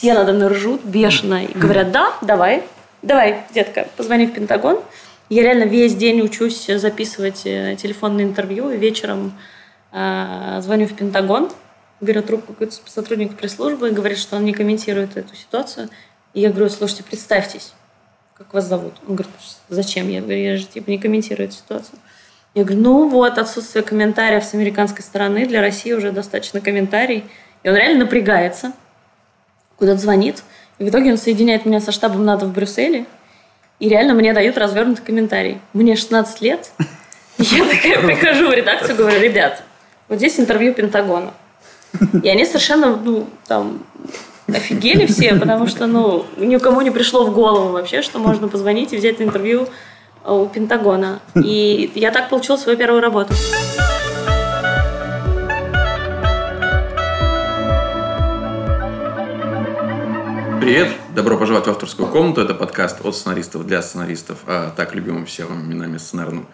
Все надо мной ржут бешено и говорят, да, давай, давай, детка, позвони в Пентагон. Я реально весь день учусь записывать э, телефонные интервью, и вечером э, звоню в Пентагон, беру трубку какой-то сотрудник пресс-службы и говорит, что он не комментирует эту ситуацию. И я говорю, слушайте, представьтесь, как вас зовут? Он говорит, зачем? Я говорю, я же типа не комментирую эту ситуацию. Я говорю, ну вот, отсутствие комментариев с американской стороны для России уже достаточно комментарий. И он реально напрягается, куда-то звонит. И в итоге он соединяет меня со штабом НАТО в Брюсселе. И реально мне дают развернутый комментарий. Мне 16 лет. Я такая прихожу в редакцию, говорю, ребят, вот здесь интервью Пентагона. И они совершенно, ну, там, офигели все, потому что, ну, никому не пришло в голову вообще, что можно позвонить и взять интервью у Пентагона. И я так получила свою первую работу. Привет! Добро пожаловать в авторскую комнату. Это подкаст от сценаристов для сценаристов, а так любимым всем именами сценарным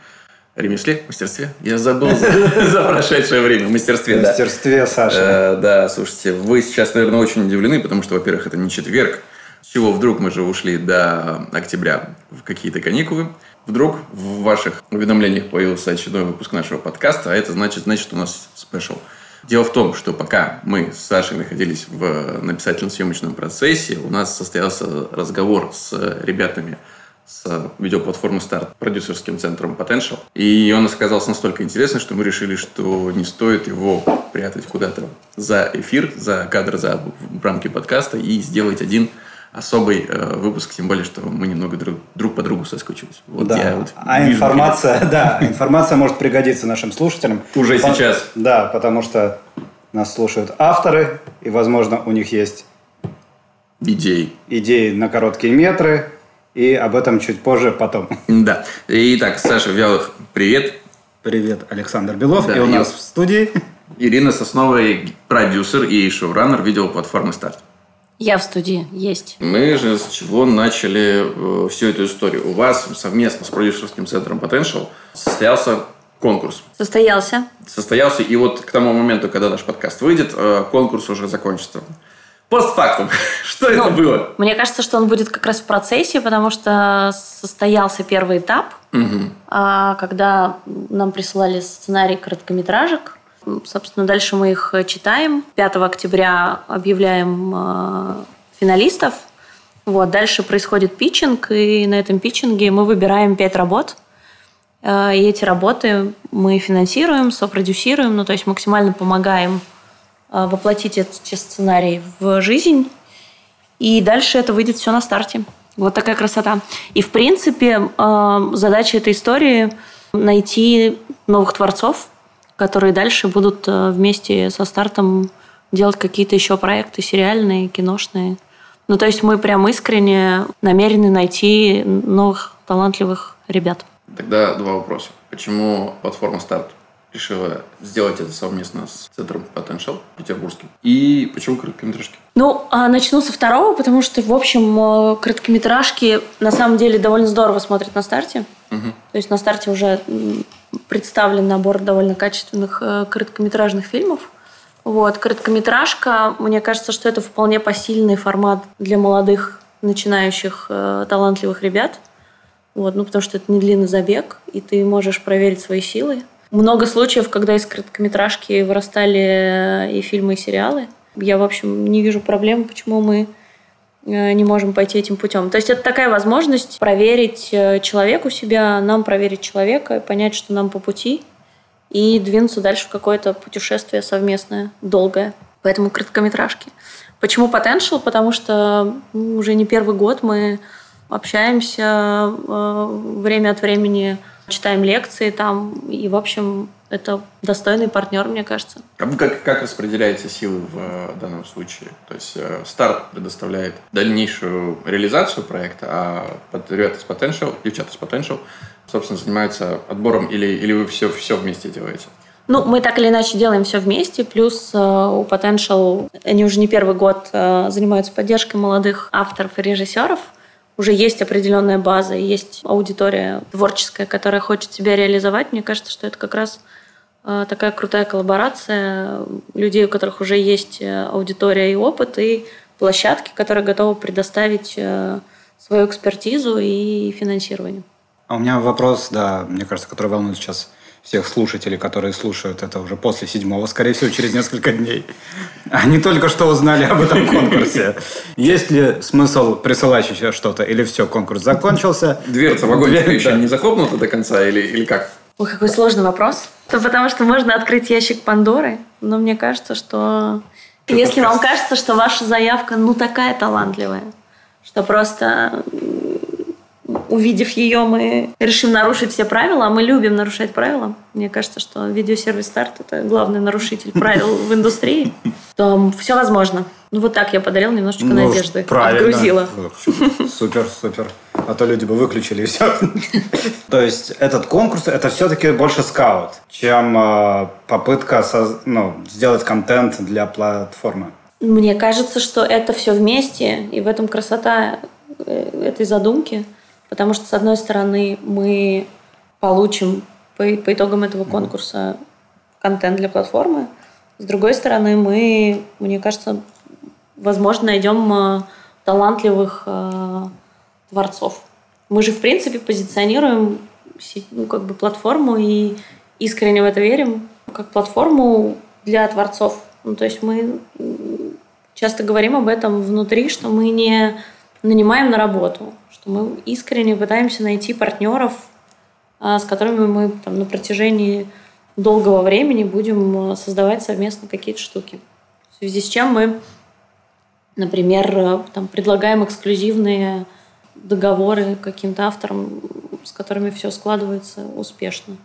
ремесле, мастерстве. Я забыл за прошедшее время. Мастерстве, да. Мастерстве, Саша. Э, да, слушайте, вы сейчас, наверное, очень удивлены, потому что, во-первых, это не четверг, с чего вдруг мы же ушли до октября в какие-то каникулы. Вдруг в ваших уведомлениях появился очередной выпуск нашего подкаста, а это значит, значит у нас спешл. Дело в том, что пока мы с Сашей находились в написательно-съемочном процессе, у нас состоялся разговор с ребятами – с видеоплатформы Старт, продюсерским центром Potential. И он оказался настолько интересный, что мы решили, что не стоит его прятать куда-то за эфир, за кадр, за рамки подкаста и сделать один особый э, выпуск, тем более, что мы немного друг, друг по другу соскучились. Вот да. я вот а информация, да, информация может пригодиться нашим слушателям. Уже по, сейчас. Да, потому что нас слушают авторы, и, возможно, у них есть идеи. Идеи на короткие метры, и об этом чуть позже потом. Да. Итак, Саша Вялых, привет. Привет, Александр Белов. Да, и у нас в студии... Ирина Соснова, продюсер и шоураннер видеоплатформы «Старт». Я в студии, есть. Мы же с чего начали э, всю эту историю? У вас совместно с продюсерским центром Potential состоялся конкурс. Состоялся. Состоялся, и вот к тому моменту, когда наш подкаст выйдет, э, конкурс уже закончится. Постфактум. Что ну, это было? Мне кажется, что он будет как раз в процессе, потому что состоялся первый этап, угу. когда нам присылали сценарий короткометражек. Собственно, дальше мы их читаем. 5 октября объявляем а, финалистов. Вот, дальше происходит питчинг, и на этом питчинге мы выбираем 5 работ. А, и эти работы мы финансируем, сопродюсируем, ну, то есть максимально помогаем воплотить эти сценарии в жизнь. И дальше это выйдет все на старте. Вот такая красота. И, в принципе, задача этой истории – найти новых творцов, которые дальше будут а, вместе со стартом делать какие-то еще проекты сериальные, киношные. Ну, то есть мы прям искренне намерены найти новых талантливых ребят. Тогда два вопроса. Почему платформа «Старт»? Решила сделать это совместно с центром Potential петербургским. И почему короткометражки? Ну, а начну со второго, потому что, в общем, э, короткометражки на самом деле довольно здорово смотрят на старте. Угу. То есть на старте уже представлен набор довольно качественных э, короткометражных фильмов. Вот, короткометражка, мне кажется, что это вполне посильный формат для молодых, начинающих, э, талантливых ребят. Вот, ну, потому что это не длинный забег, и ты можешь проверить свои силы много случаев, когда из короткометражки вырастали и фильмы, и сериалы. Я, в общем, не вижу проблем, почему мы э, не можем пойти этим путем. То есть это такая возможность проверить э, человеку себя, нам проверить человека, понять, что нам по пути, и двинуться дальше в какое-то путешествие совместное, долгое. Поэтому короткометражки. Почему Potential? Потому что уже не первый год мы общаемся э, время от времени читаем лекции там, и, в общем, это достойный партнер, мне кажется. А вы как, как распределяете силы в э, данном случае? То есть э, старт предоставляет дальнейшую реализацию проекта, а ребята с Potential, девчата с Potential, собственно, занимаются отбором или, или вы все, все вместе делаете? Ну, мы так или иначе делаем все вместе, плюс э, у Potential, они уже не первый год э, занимаются поддержкой молодых авторов и режиссеров, уже есть определенная база, есть аудитория творческая, которая хочет себя реализовать, мне кажется, что это как раз э, такая крутая коллаборация людей, у которых уже есть э, аудитория и опыт, и площадки, которые готовы предоставить э, свою экспертизу и финансирование. А у меня вопрос, да, мне кажется, который волнует сейчас всех слушателей, которые слушают это уже после седьмого, скорее всего, через несколько дней. Они только что узнали об этом конкурсе. Есть ли смысл присылать еще что-то? Или все, конкурс закончился? Дверца в огонь Дверь, еще не захлопнута до конца или, или как? Ой, какой сложный вопрос. То потому что можно открыть ящик Пандоры, но мне кажется, что... что если вам кажется, что ваша заявка ну такая талантливая, что просто увидев ее, мы решим нарушить все правила, а мы любим нарушать правила. Мне кажется, что видеосервис старт – это главный нарушитель правил в индустрии. То все возможно. Ну, вот так я подарил немножечко ну, надежды. Правильно. Отгрузила. Супер, супер. А то люди бы выключили и все. То есть этот конкурс – это все-таки больше скаут, чем э, попытка ну, сделать контент для платформы. Мне кажется, что это все вместе, и в этом красота э, этой задумки – Потому что, с одной стороны, мы получим по, по итогам этого конкурса контент для платформы. С другой стороны, мы, мне кажется, возможно, найдем э, талантливых э, творцов. Мы же, в принципе, позиционируем ну, как бы платформу и искренне в это верим, как платформу для творцов. Ну, то есть мы часто говорим об этом внутри, что мы не нанимаем на работу что мы искренне пытаемся найти партнеров, а, с которыми мы там, на протяжении долгого времени будем а, создавать совместно какие-то штуки. В связи с чем мы, например, а, там, предлагаем эксклюзивные договоры каким-то авторам, с которыми все складывается успешно.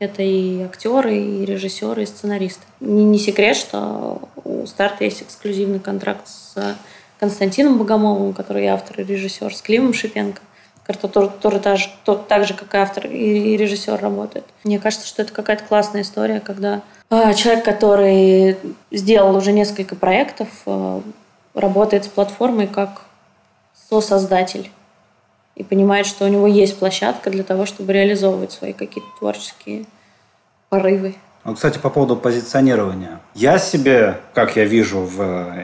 Это и актеры, и режиссеры, и сценаристы. Не, не секрет, что у старта есть эксклюзивный контракт с Константином Богомоловым, который автор и режиссер, с Климом Шипенко, который тоже так же, так же, как и автор и режиссер работает. Мне кажется, что это какая-то классная история, когда а, человек, который сделал уже несколько проектов, а, работает с платформой как сосоздатель и понимает, что у него есть площадка для того, чтобы реализовывать свои какие-то творческие порывы. Ну, кстати, по поводу позиционирования. Я себе, как я вижу в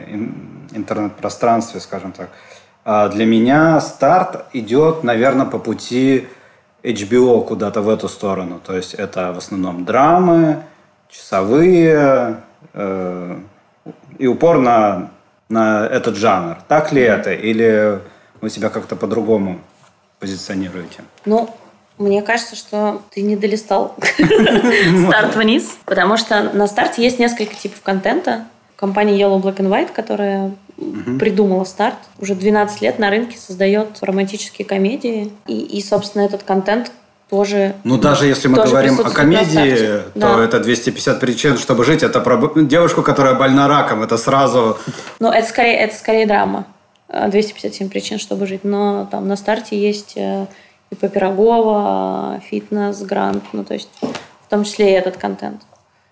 интернет-пространстве, скажем так. А для меня старт идет, наверное, по пути HBO куда-то в эту сторону. То есть это в основном драмы, часовые э, и упор на, на этот жанр. Так ли это? Или вы себя как-то по-другому позиционируете? Ну, мне кажется, что ты не долистал старт вниз, потому что на старте есть несколько типов контента. Компания Yellow Black and White, которая угу. придумала старт. Уже 12 лет на рынке создает романтические комедии. И, и собственно, этот контент тоже... Ну, даже если мы говорим о комедии, то да. это 250 причин, чтобы жить. Это про девушку, которая больна раком. Это сразу... Ну, это скорее, это скорее драма. 257 причин, чтобы жить. Но там на старте есть э, и по Пирогова, фитнес, грант. Ну, то есть в том числе и этот контент.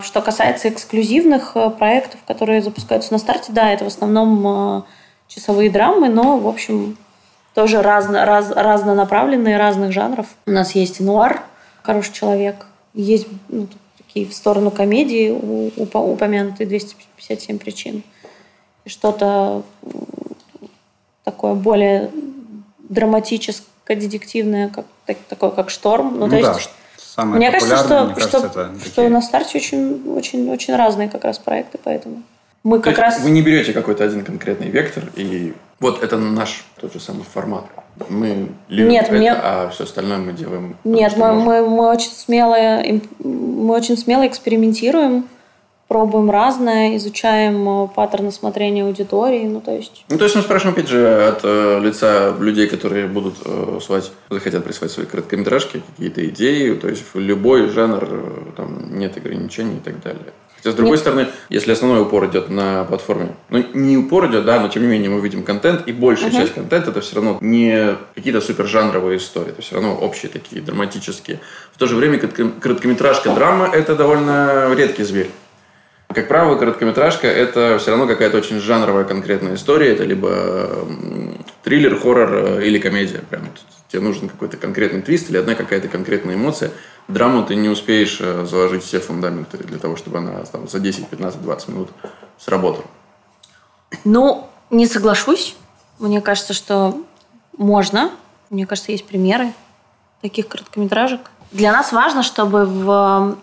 Что касается эксклюзивных э, проектов, которые запускаются на старте, да, это в основном э, часовые драмы, но, в общем, тоже разно, раз, разнонаправленные, разных жанров. У нас есть нуар, хороший человек, есть ну, такие в сторону комедии упомянутые 257 причин. И что-то такое более драматическое, детективное, как, такое как «Шторм». Ну, ну то да, есть, самое мне кажется, что, мне кажется, что, это что на старте очень, очень, очень разные как раз проекты, поэтому мы как раз... Вы не берете какой-то один конкретный вектор и вот это наш тот же самый формат. Мы любим Нет, это, мне... а все остальное мы делаем. Нет, мы, мы, мы очень смело мы очень смело экспериментируем пробуем разное, изучаем э, паттерны смотрения аудитории, ну то есть... Ну то есть мы спрашиваем, опять же, от э, лица людей, которые будут э, свать, захотят присвоить свои короткометражки, какие-то идеи, то есть любой жанр э, там нет ограничений и так далее. Хотя, с другой нет. стороны, если основной упор идет на платформе, ну, не упор идет, да, но тем не менее мы видим контент, и большая uh-huh. часть контента это все равно не какие-то супер жанровые истории, это все равно общие такие, драматические. В то же время короткометражка драма – это довольно редкий зверь. Как правило, короткометражка – это все равно какая-то очень жанровая конкретная история. Это либо триллер, хоррор э, или комедия. Прям тебе нужен какой-то конкретный твист или одна какая-то конкретная эмоция. Драму ты не успеешь э, заложить все фундаменты для того, чтобы она там, за 10, 15, 20 минут сработала. Ну, Не соглашусь. Мне кажется, что можно. Мне кажется, есть примеры таких короткометражек. Для нас важно, чтобы в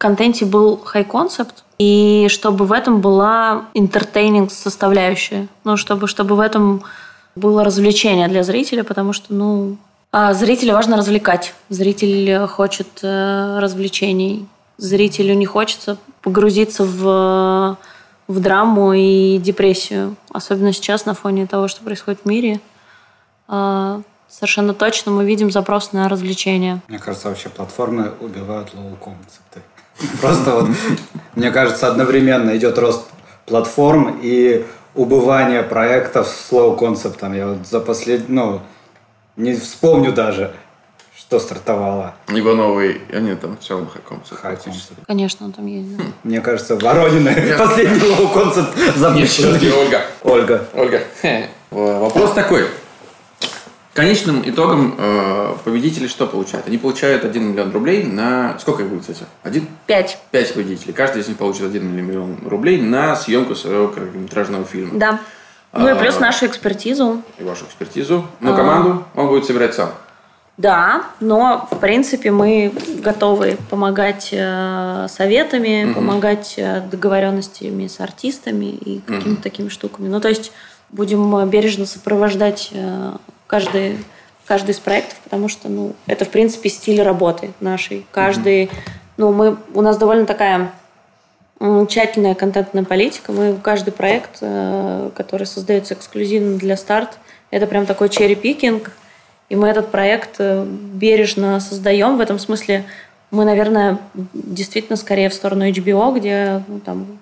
контенте был хай-концепт, и чтобы в этом была интертейнинг составляющая. Ну, чтобы, чтобы в этом было развлечение для зрителя, потому что, ну, а зрителя важно развлекать. Зритель хочет э, развлечений. Зрителю не хочется погрузиться в, в драму и депрессию. Особенно сейчас на фоне того, что происходит в мире. Э, совершенно точно мы видим запрос на развлечения. Мне кажется, вообще платформы убивают low-concept ы. Просто вот, мне кажется, одновременно идет рост платформ и убывание проектов с low-concept ом. Я вот за последний, ну, не вспомню даже, что стартовало. Ивановы-Ивановы, они там все равно high-concept. High-concept. Конечно, он там есть. Да. Мне кажется, Воронины последний low-concept запущенный. Ольга. Ольга. Ольга. Вопрос такой. Конечным итогом э, победители что получают? Они получают 1 миллион рублей на... Сколько их будет, кстати? Один? Пять. Пять победителей. Каждый из них получит 1 миллион рублей на съемку своего короткометражного фильма. Да. Ну и А, плюс нашу экспертизу. И вашу экспертизу. Но А. команду он будет собирать сам. Да, но в принципе мы готовы помогать э, советами, Мгм. помогать э, договоренностями с артистами и какими-то такими штуками. Ну, то есть будем э, бережно сопровождать э, каждый, каждый из проектов, потому что ну, это, в принципе, стиль работы нашей. Каждый, ну, мы, у нас довольно такая тщательная контентная политика. Мы каждый проект, э, который создается эксклюзивно для старт, это прям такой черри-пикинг. И мы этот проект э, бережно создаем. В этом смысле мы, наверное, действительно скорее в сторону HBO, где ну, там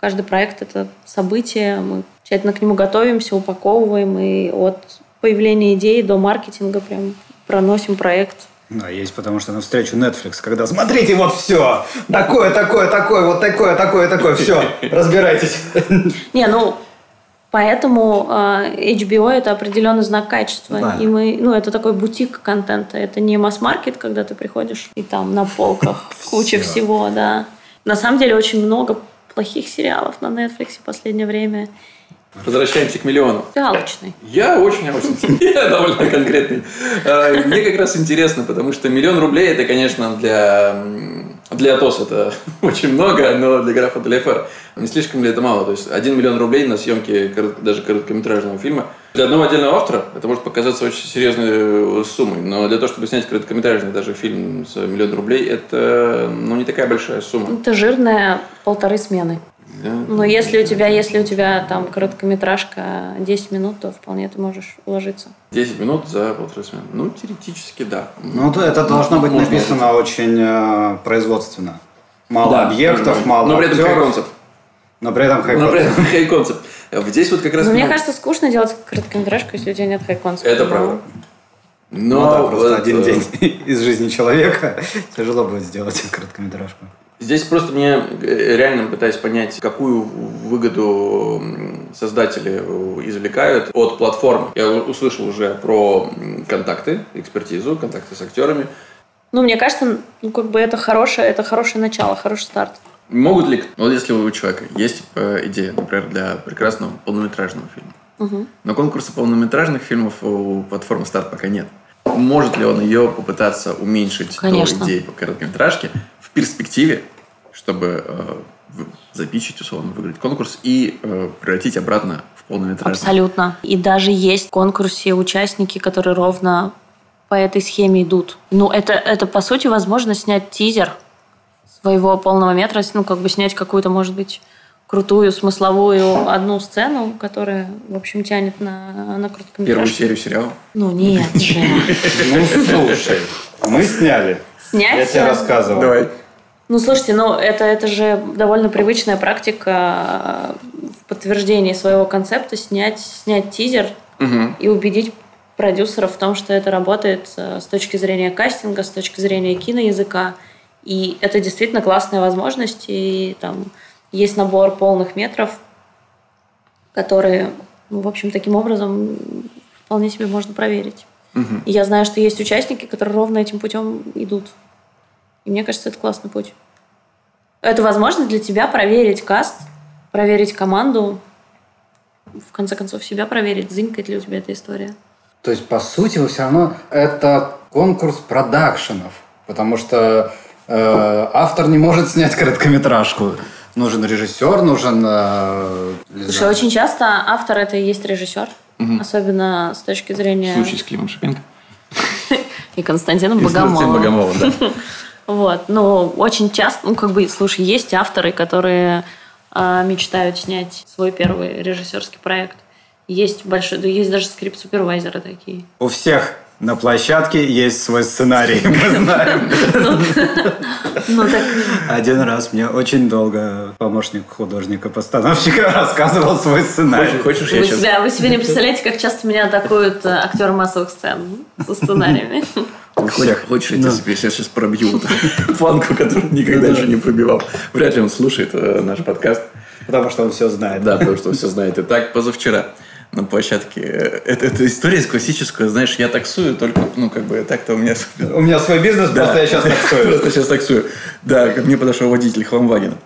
каждый проект это событие. Мы тщательно к нему готовимся, упаковываем и от появления идеи до маркетинга прям проносим проект. Да, есть, потому что навстречу Netflix, когда смотрите, вот все, такое, такое, такое, вот такое, такое, такое, все, разбирайтесь. Не, ну, поэтому э, HBO это определенный знак качества. Да. И мы, ну, это такой бутик контента. Это не масс-маркет, когда ты приходишь и там на полках куча всего, да. На самом деле очень много плохих сериалов на Netflix в последнее время. Возвращаемся к миллиону. Галочный. Я очень-очень я довольно конкретный. Э, Мне как раз интересно, потому что миллион рублей это, конечно, для, для АТОС это очень много, но для графа Далефа не слишком ли это мало? То есть один миллион рублей на съемке корот- даже короткометражного фильма. Для одного отдельного автора это может показаться очень серьезной э, суммой, но для того, чтобы снять короткометражный даже фильм за миллион рублей, это ну, не такая большая сумма. Это жирная полторы смены. Но если у тебя, если у тебя там короткометражка 10 минут, то вполне ты можешь уложиться. 10 минут за полторы смены. Ну, теоретически, да. Ну, то это должно быть Можно написано очень э, производственно. Мало Да, объектов, мало Но при этом хай-концепт. но при этом Но при этом хай-концепт. Здесь вот как раз... Но мне ну, кажется, скучно делать короткометражку, если у тебя нет хай-концепта. Это правда. Ну Но да, просто вот, один э, день из жизни человека тяжело будет сделать короткометражку. Здесь просто мне э, реально пытаюсь понять, какую выгоду создатели э, извлекают от платформ. Я услышал уже про контакты, экспертизу, контакты с актерами. Ну, мне кажется, ну, как бы это хорошее, это хорошее начало, хороший старт. Могут ли, вот если у человека есть э, идея, например, для прекрасного полнометражного фильма, Мгм. но конкурса полнометражных фильмов у платформы «Старт» пока нет. Может ли он ее попытаться уменьшить Конечно. до идеи по короткометражке перспективе, чтобы э, запичить, условно, выиграть конкурс и э, превратить обратно в полнометражный? Абсолютно. И даже есть в конкурсе участники, которые ровно по этой схеме идут. Ну, это, это по сути, возможность снять тизер своего полного метра, ну, как бы снять какую-то, может быть, крутую, смысловую одну сцену, которая, в общем, тянет на, на короткометражку. Первую серию сериала. Ну, нет же. Ну, слушай, мы сняли. Снять? Я тебе рассказывал. Давай. Ну, слушайте, ну, это, это же довольно привычная практика э, в подтверждении своего концепта снять, снять тизер Мгм. и убедить продюсеров в том, что это работает э, с точки зрения кастинга, с точки зрения киноязыка. И это действительно классная возможность. И там есть набор полных метров, которые, ну, в общем, таким образом вполне себе можно проверить. Мгм. И я знаю, что есть участники, которые ровно этим путем идут. И мне кажется, это классный путь. Это возможность для тебя проверить каст, проверить команду, в конце концов себя проверить, зынькает ли у тебя эта история. То есть, по сути, вы все равно это конкурс продакшенов, потому что э, автор не может снять короткометражку. Нужен режиссер, нужен... Э, Слушай, очень часто автор это и есть режиссер, угу. особенно с точки зрения... В случае с Климом Шипенко. И Константином Богомоловым. Богомоловым, да. Вот, но очень часто, ну, как бы, слушай, есть авторы, которые э, мечтают снять свой первый режиссерский проект. Есть большой, да есть даже скрипт-супервайзеры такие. У всех на площадке есть свой сценарий, мы знаем. Ну, Один раз мне очень долго помощник художника-постановщика рассказывал свой сценарий. Хочешь, я сейчас... Вы себе не представляете, как часто меня атакуют э, актеры массовых сцен со сценариями? Хочешь, хочешь, я тебе сейчас пробью планку, которую никогда еще не пробивал. Вряд ли он слушает э, наш подкаст. Потому что он все знает. Да, потому что он все знает. Итак, позавчера на площадке. Это, это история классическая, знаешь, я таксую, только, ну, как бы, так-то у меня... У меня свой бизнес, да. просто я сейчас таксую. Просто сейчас таксую. Да, ко мне подошел водитель Хламвагена.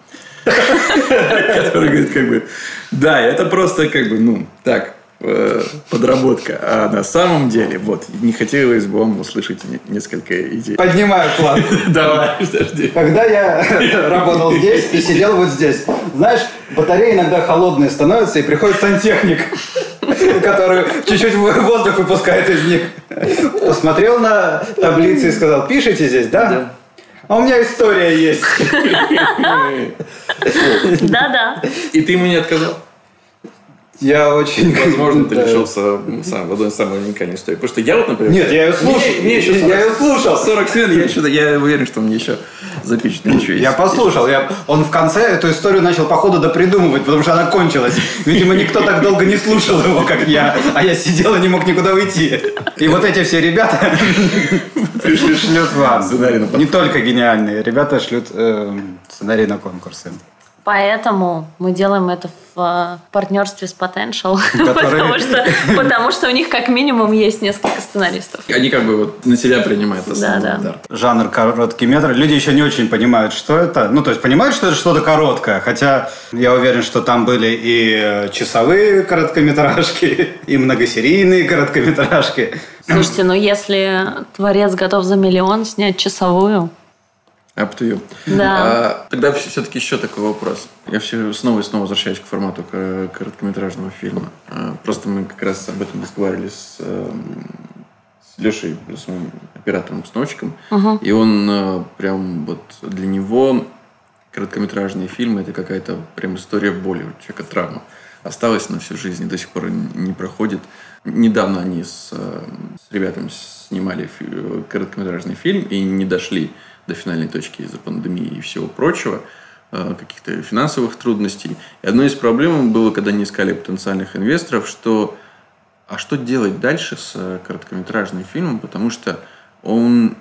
Который говорит, как бы, да, это просто, как бы, ну, так, Э, подработка. А на самом деле, вот, не хотелось бы вам услышать несколько идей. Поднимаю план. Давай, подожди. Когда я работал здесь и сидел вот здесь, знаешь, батареи иногда холодные становятся, и приходит сантехник, который чуть-чуть воздух выпускает из них. Посмотрел на таблицы и сказал, пишите здесь, да? Да. А у меня история есть. Да-да. И ты ему не отказал? Я очень... Возможно, ты лишился сам, в одной из самых уникальных историй. Потому что я вот, например... Нет, я ее слушал. Мне, еще 40, я ее слушал. 40 смен, я, еще, я уверен, что мне еще еще есть. Я послушал. Я, он в конце эту историю начал, походу, допридумывать, потому что она кончилась. Видимо, никто так долго не слушал его, как я. А я сидел и не мог никуда уйти. И вот эти все ребята шлют вам. Не только гениальные. Ребята шлют э, сценарий на конкурсы. Поэтому мы делаем это в э, партнерстве с Potential, потому, что, потому что у них как минимум есть несколько сценаристов. Они как бы вот на себя принимают основной да, да. Жанр короткий метр. Люди еще не очень понимают, что это. Ну, то есть понимают, что это что-то короткое, хотя я уверен, что там были и э, часовые короткометражки, и многосерийные короткометражки. Слушайте, ну если творец готов за миллион снять часовую, Up to you. Да. А, тогда все-таки еще такой вопрос. Я все снова и снова возвращаюсь к формату короткометражного фильма. А, просто мы как раз об этом разговаривали с, эм, с Лешей, с моим оператором-установщиком. Угу. И он э, прям вот для него короткометражные фильмы это какая-то прям история боли, у человека травма. Осталась на всю жизнь и до сих пор не проходит. Недавно они с, э, с ребятами снимали короткометражный фильм и не дошли до финальной точки из-за пандемии и всего прочего, э, каких-то финансовых трудностей. И одной из проблем было, когда они искали потенциальных инвесторов, что а что делать дальше с э, короткометражным фильмом, потому что он,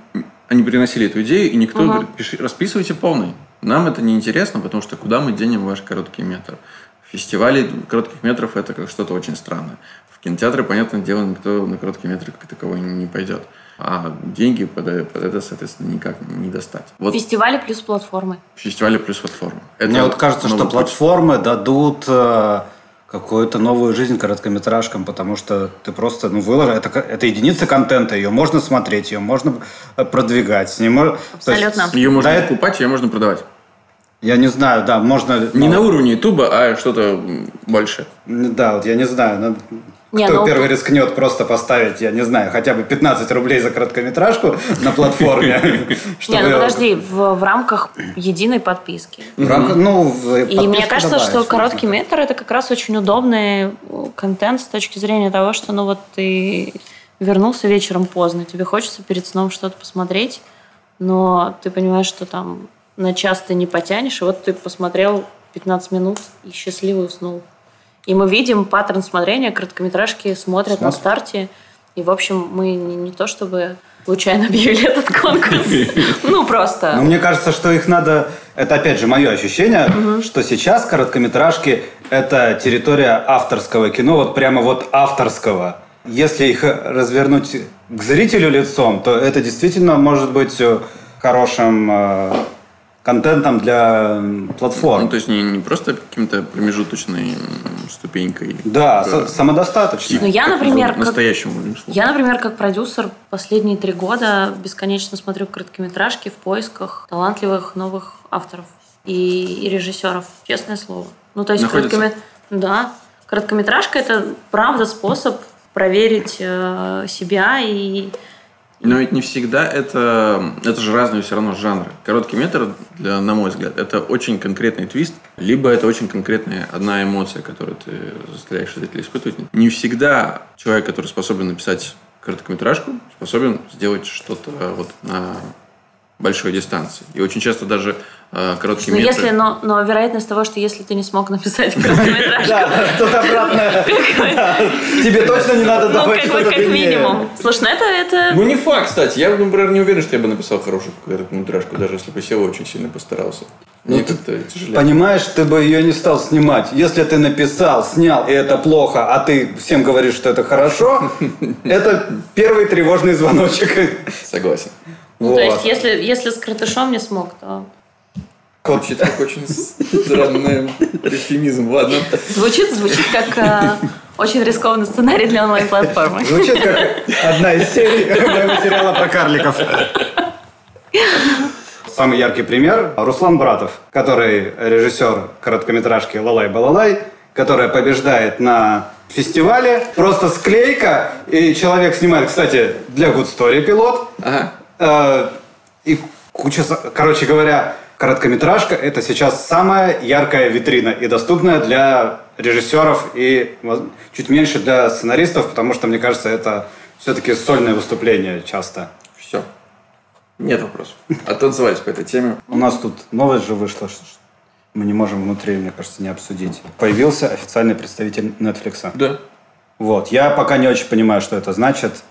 они приносили эту идею, и никто угу. говорит, пиши, расписывайте полный. Нам это не интересно, потому что куда мы денем ваш короткий метр? Фестивали коротких метров это как что-то очень странное. В кинотеатры, понятное дело, никто на короткий метр как таковой не пойдет а деньги под, под это, соответственно, никак не достать. Вот. Фестивали плюс платформы. Фестивали плюс платформы. Это Мне вот кажется, что путь. платформы дадут э, какую-то новую жизнь короткометражкам, потому что ты просто, ну, выложил, это, это единица контента, ее можно смотреть, ее можно э, продвигать. С ней Абсолютно. Есть, ее можно да, покупать, ее можно продавать. Я не знаю, да, можно... Не ну, на уровне Ютуба, а что-то больше. Да, вот я не знаю. Не, Кто ну... первый рискнет просто поставить, я не знаю, хотя бы 15 рублей за короткометражку на платформе? Не, ну подожди, в рамках единой подписки. Ну, И мне кажется, что короткий метр это как раз очень удобный контент с точки зрения того, что ну вот ты вернулся вечером поздно, тебе хочется перед сном что-то посмотреть, но ты понимаешь, что там на час ты не потянешь, и вот ты посмотрел 15 минут и счастливо уснул. И мы видим паттерн смотрения, короткометражки смотрят Смотр. на старте. И, в общем, мы не, не то чтобы случайно объявили этот конкурс. Ну, просто. Ну, мне кажется, что их надо... Это, опять же, мое ощущение, что сейчас короткометражки – это территория авторского кино, вот прямо вот авторского. Если их развернуть к зрителю лицом, то это действительно может быть хорошим э, контентом для платформ. Ну, то есть не, не просто каким-то промежуточной ступенькой. Да, к... самодостаточно. Ну, я, например, настоящему как, я, например, как продюсер последние три года бесконечно смотрю короткометражки в поисках талантливых новых авторов и, и режиссеров, честное слово. Ну, то есть короткомет... Да. Короткометражка – это, правда, способ проверить э, себя и но ведь не всегда это... Это же разные все равно жанры. Короткий метр, для, на мой взгляд, это очень конкретный твист, либо это очень конкретная одна эмоция, которую ты заставляешь зрителя испытывать. Не всегда человек, который способен написать короткометражку, способен сделать что-то вот на большой дистанции. И очень часто даже э, короткие но метры... Если, но, но вероятность того, что если ты не смог написать короткометражку... Да, тут обратно. Тебе точно не надо давать что-то как минимум. Слушай, ну это... это... Ну не факт, кстати. Я, например, не уверен, что я бы написал хорошую короткометражку, даже если бы сел очень сильно постарался. Ну, Мне как-то тяжелее. Понимаешь, ты бы ее не стал снимать. Если ты написал, снял, и это плохо, а ты всем говоришь, что это хорошо, это первый тревожный звоночек. Согласен. Ну, вот. то есть, если, если с Кратышом не смог, то... Звучит как очень странный эвфемизм, ладно. Звучит, звучит как э, очень рискованный сценарий для онлайн-платформы. Звучит как одна из серий моего сериала про карликов. Самый яркий пример – Руслан Братов, который режиссер короткометражки «Лалай-балалай», которая побеждает на фестивале. Просто склейка, и человек снимает, кстати, для Good Story пилот. Ага. Э, и куча... Короче говоря, короткометражка – это сейчас самая яркая витрина и доступная для режиссеров и чуть меньше для сценаристов, потому что, мне кажется, это все-таки сольное выступление часто. Все. Нет вопросов. Отозвались по этой теме. У нас тут новость же вышла, что мы не можем внутри, мне кажется, не обсудить. Появился официальный представитель Netflix. Да. Вот. Я пока не очень понимаю, что это значит.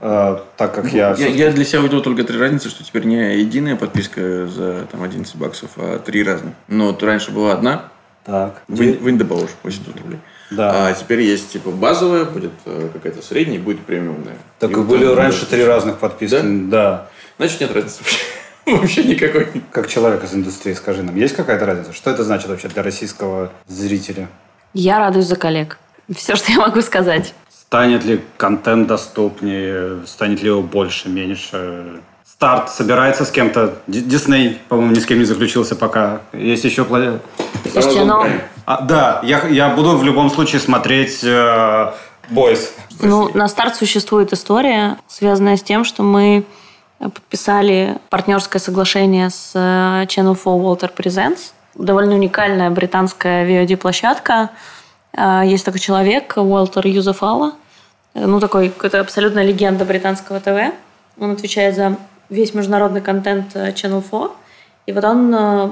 Э, так как я... Я, я для себя увидел только три разницы, что теперь не единая подписка за там, 11 баксов, а три разных. Но вот раньше была одна, так. Вин, Винда положишь, 800 рублей. Да. А теперь есть типа базовая, будет э, какая-то средняя, будет премиумная. Так и были раньше три разных подписки. Да? да. Значит, нет разницы вообще. Вообще никакой. Как человек из индустрии, скажи нам, есть какая-то разница? Что это значит вообще для российского зрителя? Я радуюсь за коллег. Все, что я могу сказать. Станет ли контент доступнее? Станет ли его больше, меньше? Старт собирается с кем-то. Дисней, по-моему, ни с кем не заключился пока. Есть еще... Слушайте, но... А, да, я, я буду в любом случае смотреть э, Boys. Ну, на старт существует история, связанная с тем, что мы подписали партнерское соглашение с э, Channel 4 Walter Presents. Довольно уникальная британская VOD-площадка, есть такой человек, Уолтер Юзефала, ну, такой, это абсолютно легенда британского ТВ. Он отвечает за весь международный контент э, Channel 4. И вот он э,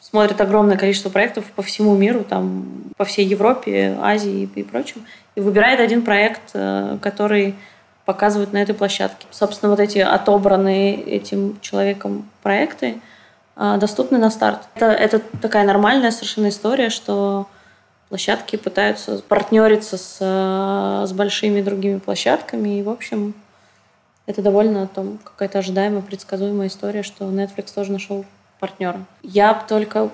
смотрит огромное количество проектов по всему миру, там, по всей Европе, Азии и прочим. И выбирает один проект, э, который показывает на этой площадке. Собственно, вот эти отобранные этим человеком проекты доступны на старт. Это, это такая нормальная совершенно история, что площадки пытаются партнериться с, э, с большими другими площадками. И, в общем, это довольно там какая-то ожидаемая, предсказуемая история, что Netflix тоже нашел партнера. Я только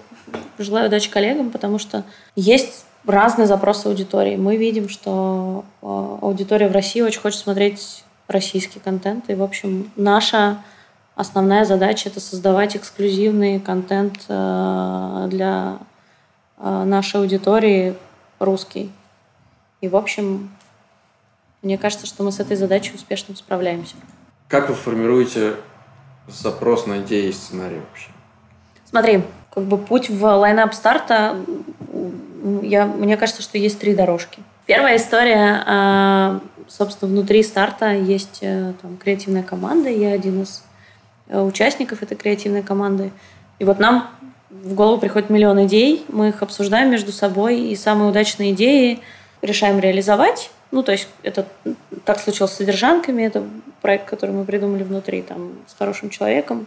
желаю удачи коллегам, потому что есть разные запросы аудитории. Мы видим, что э, аудитория в России очень хочет смотреть российский контент. И, в общем, наша основная задача – это создавать эксклюзивный контент э, для нашей аудитории русский. И, в общем, мне кажется, что мы с этой задачей успешно справляемся. Как вы формируете запрос на идеи и сценарий вообще? Смотри, как бы путь в лайнап старта, я, мне кажется, что есть три дорожки. Первая история, э, собственно, внутри старта есть э, там, креативная команда, я один из участников этой креативной команды. И вот нам в голову приходит миллион идей, мы их обсуждаем между собой, и самые удачные идеи решаем реализовать. Ну, то есть это так случилось с содержанками, это проект, который мы придумали внутри, там, с хорошим человеком.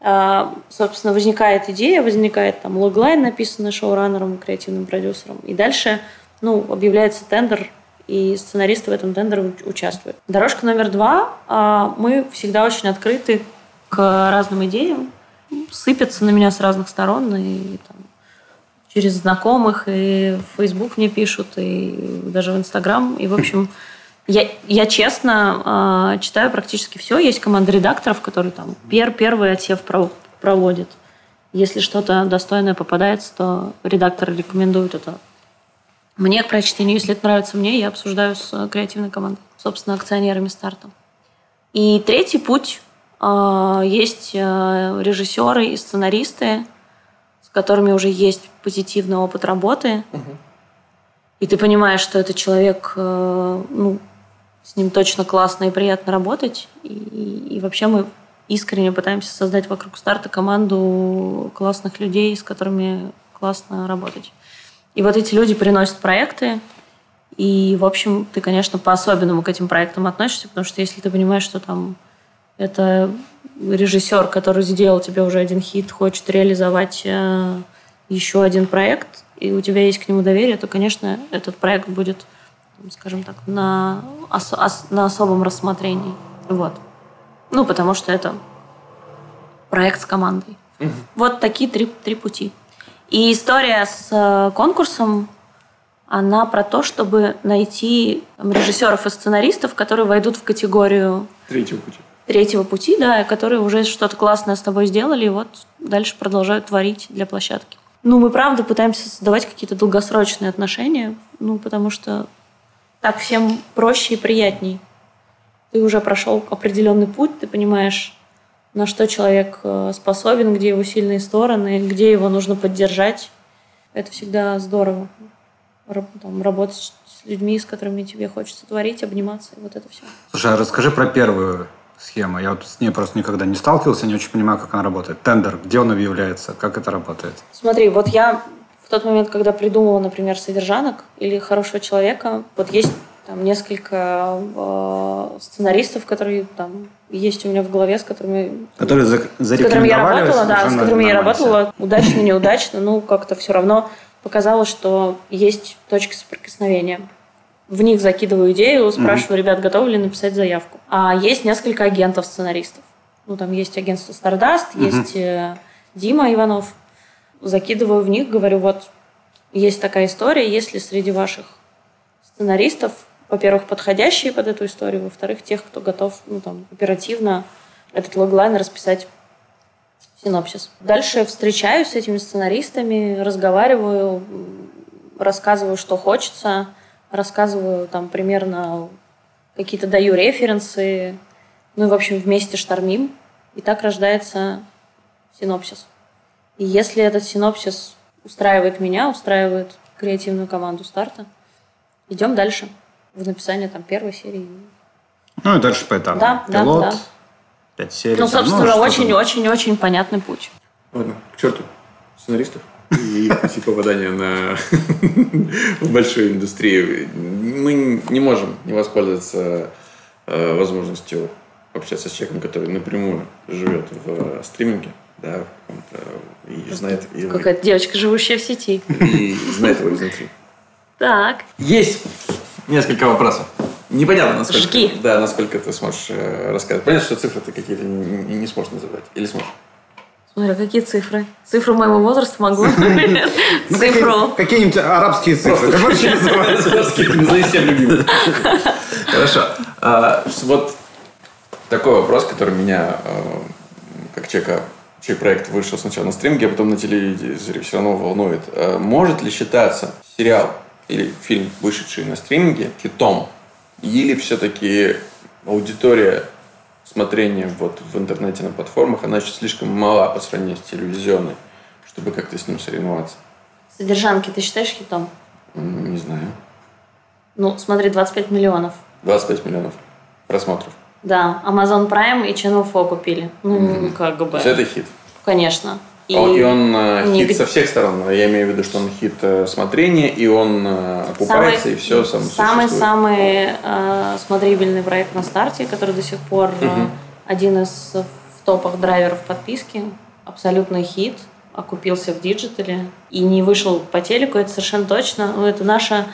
А, собственно, возникает идея, возникает там логлайн, написанный шоураннером, креативным продюсером, и дальше, ну, объявляется тендер, и сценаристы в этом тендере участвуют. Дорожка номер два. А, мы всегда очень открыты к разным идеям, сыпятся на меня с разных сторон, и там, через знакомых, и в Facebook мне пишут, и даже в Инстаграм. И, в общем, я, я честно э, читаю практически все. Есть команда редакторов, которые там пер, первый отсев проводят. Если что-то достойное попадается, то редактор рекомендует это мне к прочтению. Если это нравится мне, я обсуждаю с креативной командой, собственно, акционерами старта. И третий путь. Э, есть э, режиссеры и сценаристы, с которыми уже есть позитивный опыт работы. Угу. И ты понимаешь, что этот человек, э, ну, с ним точно классно и приятно работать. И, и вообще мы искренне пытаемся создать вокруг старта команду классных людей, с которыми классно работать. И вот эти люди приносят проекты, и, в общем, ты, конечно, по-особенному к этим проектам относишься, потому что если ты понимаешь, что там это режиссер, который сделал тебе уже один хит, хочет реализовать э, еще один проект, и у тебя есть к нему доверие, то, конечно, этот проект будет скажем так, на, ос, ос, на особом рассмотрении. Вот. Ну, потому что это проект с командой. Угу. Вот такие три, три пути. И история с э, конкурсом, она про то, чтобы найти там, режиссеров и сценаристов, которые войдут в категорию... Третьего пути. Третьего пути, да, которые уже что-то классное с тобой сделали, и вот дальше продолжают творить для площадки. Ну, мы правда пытаемся создавать какие-то долгосрочные отношения, ну, потому что так всем проще и приятней. Ты уже прошел определенный путь, ты понимаешь, на что человек э, способен, где его сильные стороны, где его нужно поддержать. Это всегда здорово. Там, работать с людьми, с которыми тебе хочется творить, обниматься, и вот это все. Слушай, а расскажи про первую схему. Я вот с ней просто никогда не сталкивался, не очень понимаю, как она работает. Тендер, где он объявляется, как это работает? Смотри, вот я в тот момент, когда придумала, например, содержанок или хорошего человека, вот есть там несколько э, сценаристов, которые там есть у меня в голове, с которыми... Которые за, с которыми я работала, да, с которыми я работала, удачно, неудачно, ну, как-то все равно показалось, что есть точки соприкосновения. В них закидываю идею, спрашиваю, ребят, готовы ли написать заявку. А есть несколько агентов-сценаристов. Ну, там есть агентство Stardust, есть э, Дима Иванов, закидываю в них, говорю, вот есть такая история, если среди ваших сценаристов, во-первых, подходящие под эту историю, во-вторых, тех, кто готов ну, там, оперативно этот логлайн расписать синопсис. Дальше встречаюсь с этими сценаристами, разговариваю, рассказываю, что хочется, рассказываю там примерно какие-то даю референсы, ну и, в общем, вместе штормим. И так рождается синопсис. И если этот синопсис устраивает меня, устраивает креативную команду старта, идем дальше в написание там первой серии. Ну и дальше по этапу. Да, Пилот, да, да. пять серий. Ну, собственно, очень-очень-очень понятный путь. Ладно, к черту сценаристов и пути попадания на в большую индустрию. Мы не можем не воспользоваться э, возможностью общаться с человеком, который напрямую живет в стриминге да, и знает его. Какая-то девочка, живущая в сети. И знает его изнутри. Так. Есть несколько вопросов. Непонятно, насколько, Жги. Да, насколько ты сможешь э, рассказать. Понятно, что цифры ты какие-то не, не сможешь называть. Или сможешь? Смотри, какие цифры? Цифру моего возраста могу. Ну, Цифру. Какие-нибудь арабские цифры. Ты можешь называть? Назови всем любимых. Хорошо. А, вот такой вопрос, который меня, э, как человека чей проект вышел сначала на стриминге, а потом на телевизоре, все равно волнует. А может ли считаться сериал или фильм, вышедший на стриминге, хитом? Или все-таки аудитория смотрения вот в интернете на платформах, она еще слишком мала по сравнению с телевизионной, чтобы как-то с ним соревноваться? Содержанки ты считаешь хитом? Не знаю. Ну, смотри, 25 миллионов. 25 миллионов просмотров. Да, Amazon Prime и Channel 4 купили. Ну, mm-hmm. как бы. То есть это хит? Конечно. И, и он э, не... хит со всех сторон. Я имею в виду, что он хит э, смотрения, и он э, окупается, самый, и все сам Самый-самый э, смотрибельный проект на старте, который до сих пор угу. один из в топах драйверов подписки. Абсолютный хит. Окупился в digital е. И не вышел по телеку, это совершенно точно. Ну, это наше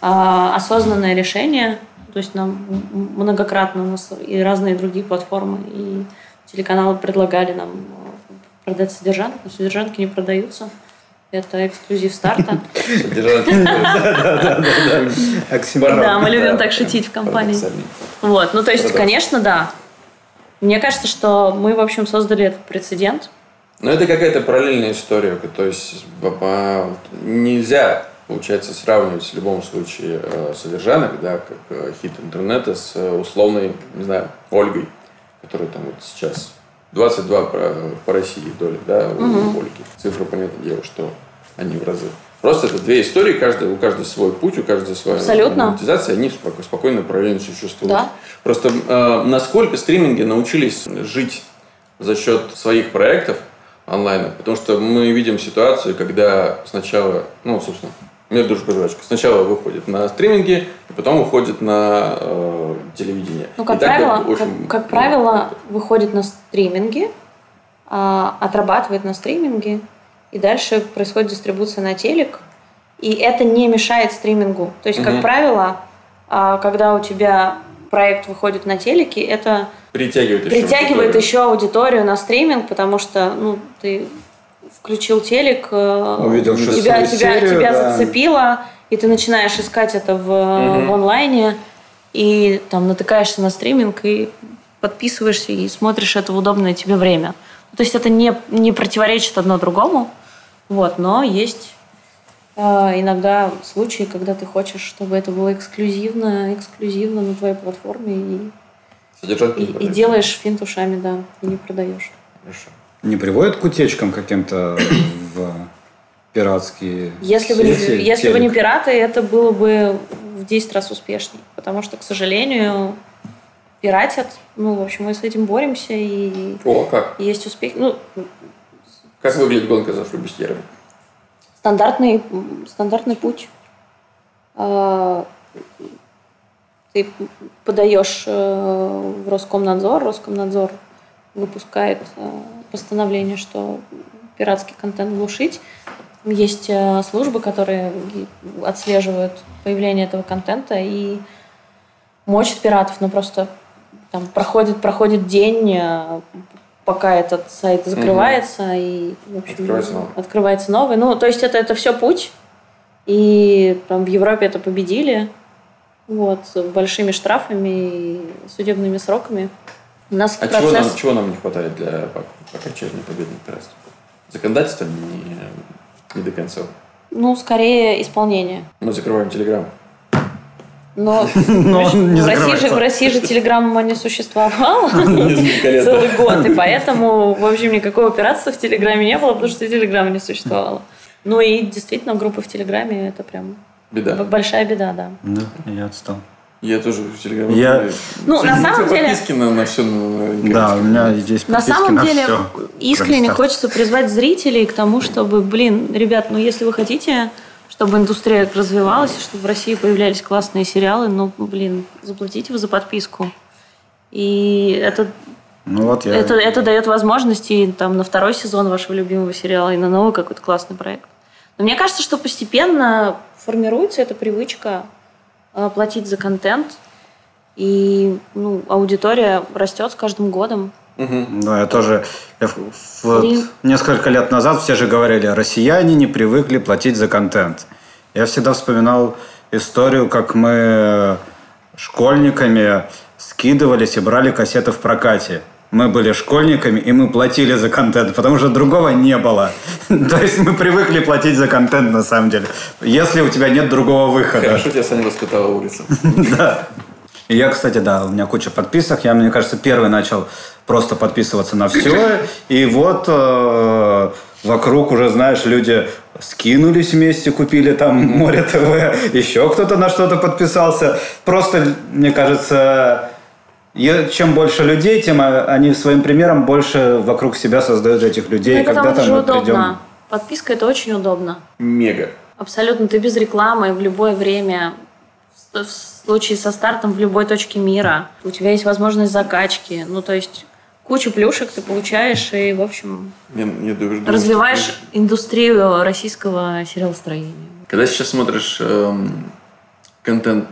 э, осознанное решение. То есть нам многократно у нас и разные другие платформы, и телеканалы предлагали нам продать содержанки, но содержанки не продаются. Это эксклюзив старта. Да, мы любим так шутить в компании. Вот, ну то есть, конечно, да. Мне кажется, что мы, в общем, создали этот прецедент. Но это какая-то параллельная история. То есть нельзя, получается, сравнивать в любом случае э, содержанок, да, как э, хит интернета с э, условной, не знаю, Ольгой, которая там вот сейчас 22 по, по России доли, да, у угу. Ольги. Цифра, понятное дело, что они в разы. Просто это две истории, каждый, у каждой свой путь, у каждой своя Абсолютно. монетизация, они спокойно, спокойно параллельно существуют. Да. Просто э, насколько стриминги научились жить за счет своих проектов онлайн, потому что мы видим ситуацию, когда сначала, ну, собственно, мир дружба жвачка. Сначала выходит на стриминги, и потом уходит на э, телевидение. Ну, как правило, очень, как, как правило, выходит на стриминги, э, отрабатывает на стриминге, и дальше происходит дистрибуция на телек, и это не мешает стримингу. То есть, угу. как правило, а, когда у тебя проект выходит на телеке, это притягивает, еще, притягивает аудиторию. еще аудиторию на стриминг, потому что ну, ты включил телек, э, Увидел тебя, тебя, серию, тебя да. зацепило, и ты начинаешь искать это в, угу. в онлайне, и там натыкаешься на стриминг, и подписываешься, и смотришь это в удобное тебе время. То есть это не, не противоречит одно другому. Вот, но есть э, иногда случаи, когда ты хочешь, чтобы это было эксклюзивно, эксклюзивно на твоей платформе и, и, и делаешь финт ушами, да, и не продаешь. Хорошо. Не приводит к утечкам каким-то в пиратские если сети, вы не, Если вы не пираты, это было бы в 10 раз успешнее. Потому что, к сожалению, пиратят. Ну, в общем, мы с этим боремся. И О, как? Есть успех. Ну, как выглядит гонка за флюбистерами? Стандартный, стандартный путь. А, ты подаешь э, в Роскомнадзор, Роскомнадзор выпускает э, постановление, что пиратский контент глушить. Есть э, службы, которые отслеживают появление этого контента и мочат пиратов, но просто там проходит, проходит день, пока этот сайт закрывается, угу. и в общем, открывается, новый. открывается новый. Ну, то есть это, это все путь. И там в Европе это победили. Вот, большими штрафами и судебными сроками. У нас а процесс... чего, нам, чего нам не хватает для окончания победы на пиратстве? Законодательство не, не до конца. Ну, скорее исполнение. Мы закрываем Телеграм. Но, Но в, России же, в России же Телеграм не существовало целый год, и поэтому, в общем, никакого пиратства в Телеграме не было, потому что Телеграма не существовало. Ну и действительно, группы в Телеграме это прям беда. большая беда, да. Да, я отстал. Я тоже в Телеграме. Я... Ну, на самом деле... Подписки на, на все. На, да, у меня здесь На самом на деле, все, искренне хочется призвать зрителей к тому, чтобы, блин, ребят, ну если вы хотите чтобы индустрия развивалась, чтобы в России появлялись классные сериалы, ну, блин, заплатите вы за подписку. И это, ну, вот я... это, это дает возможности там, на второй сезон вашего любимого сериала и на новый какой-то классный проект. Но мне кажется, что постепенно формируется эта привычка платить за контент, и ну, аудитория растет с каждым годом. Угу. Да, я тоже... Я, вот, несколько лет назад все же говорили, россияне не привыкли платить за контент. Я всегда вспоминал историю, как мы школьниками скидывались и брали кассеты в прокате. Мы были школьниками, и мы платили за контент, потому что другого не было. То есть мы привыкли платить за контент, на самом деле. Если у тебя нет другого выхода. Хорошо тебя Саня воспитала улица. Да. Я, кстати, да, у меня куча подписок. Я, мне кажется, первый начал просто подписываться на все. И вот э, вокруг уже, знаешь, люди скинулись вместе, купили там Море ТВ, еще кто-то на что-то подписался. Просто, мне кажется, чем больше людей, тем они своим примером больше вокруг себя создают этих людей. Ну, это Когда-то мы удобно. придем... Подписка это очень удобно. Мега. Абсолютно. Ты без рекламы в любое время в случае со стартом в любой точке мира. У тебя есть возможность закачки. Ну, то есть кучу плюшек ты получаешь и, в общем, я, я думаю, развиваешь что... индустрию российского сериалостроения. Когда сейчас смотришь эм, контент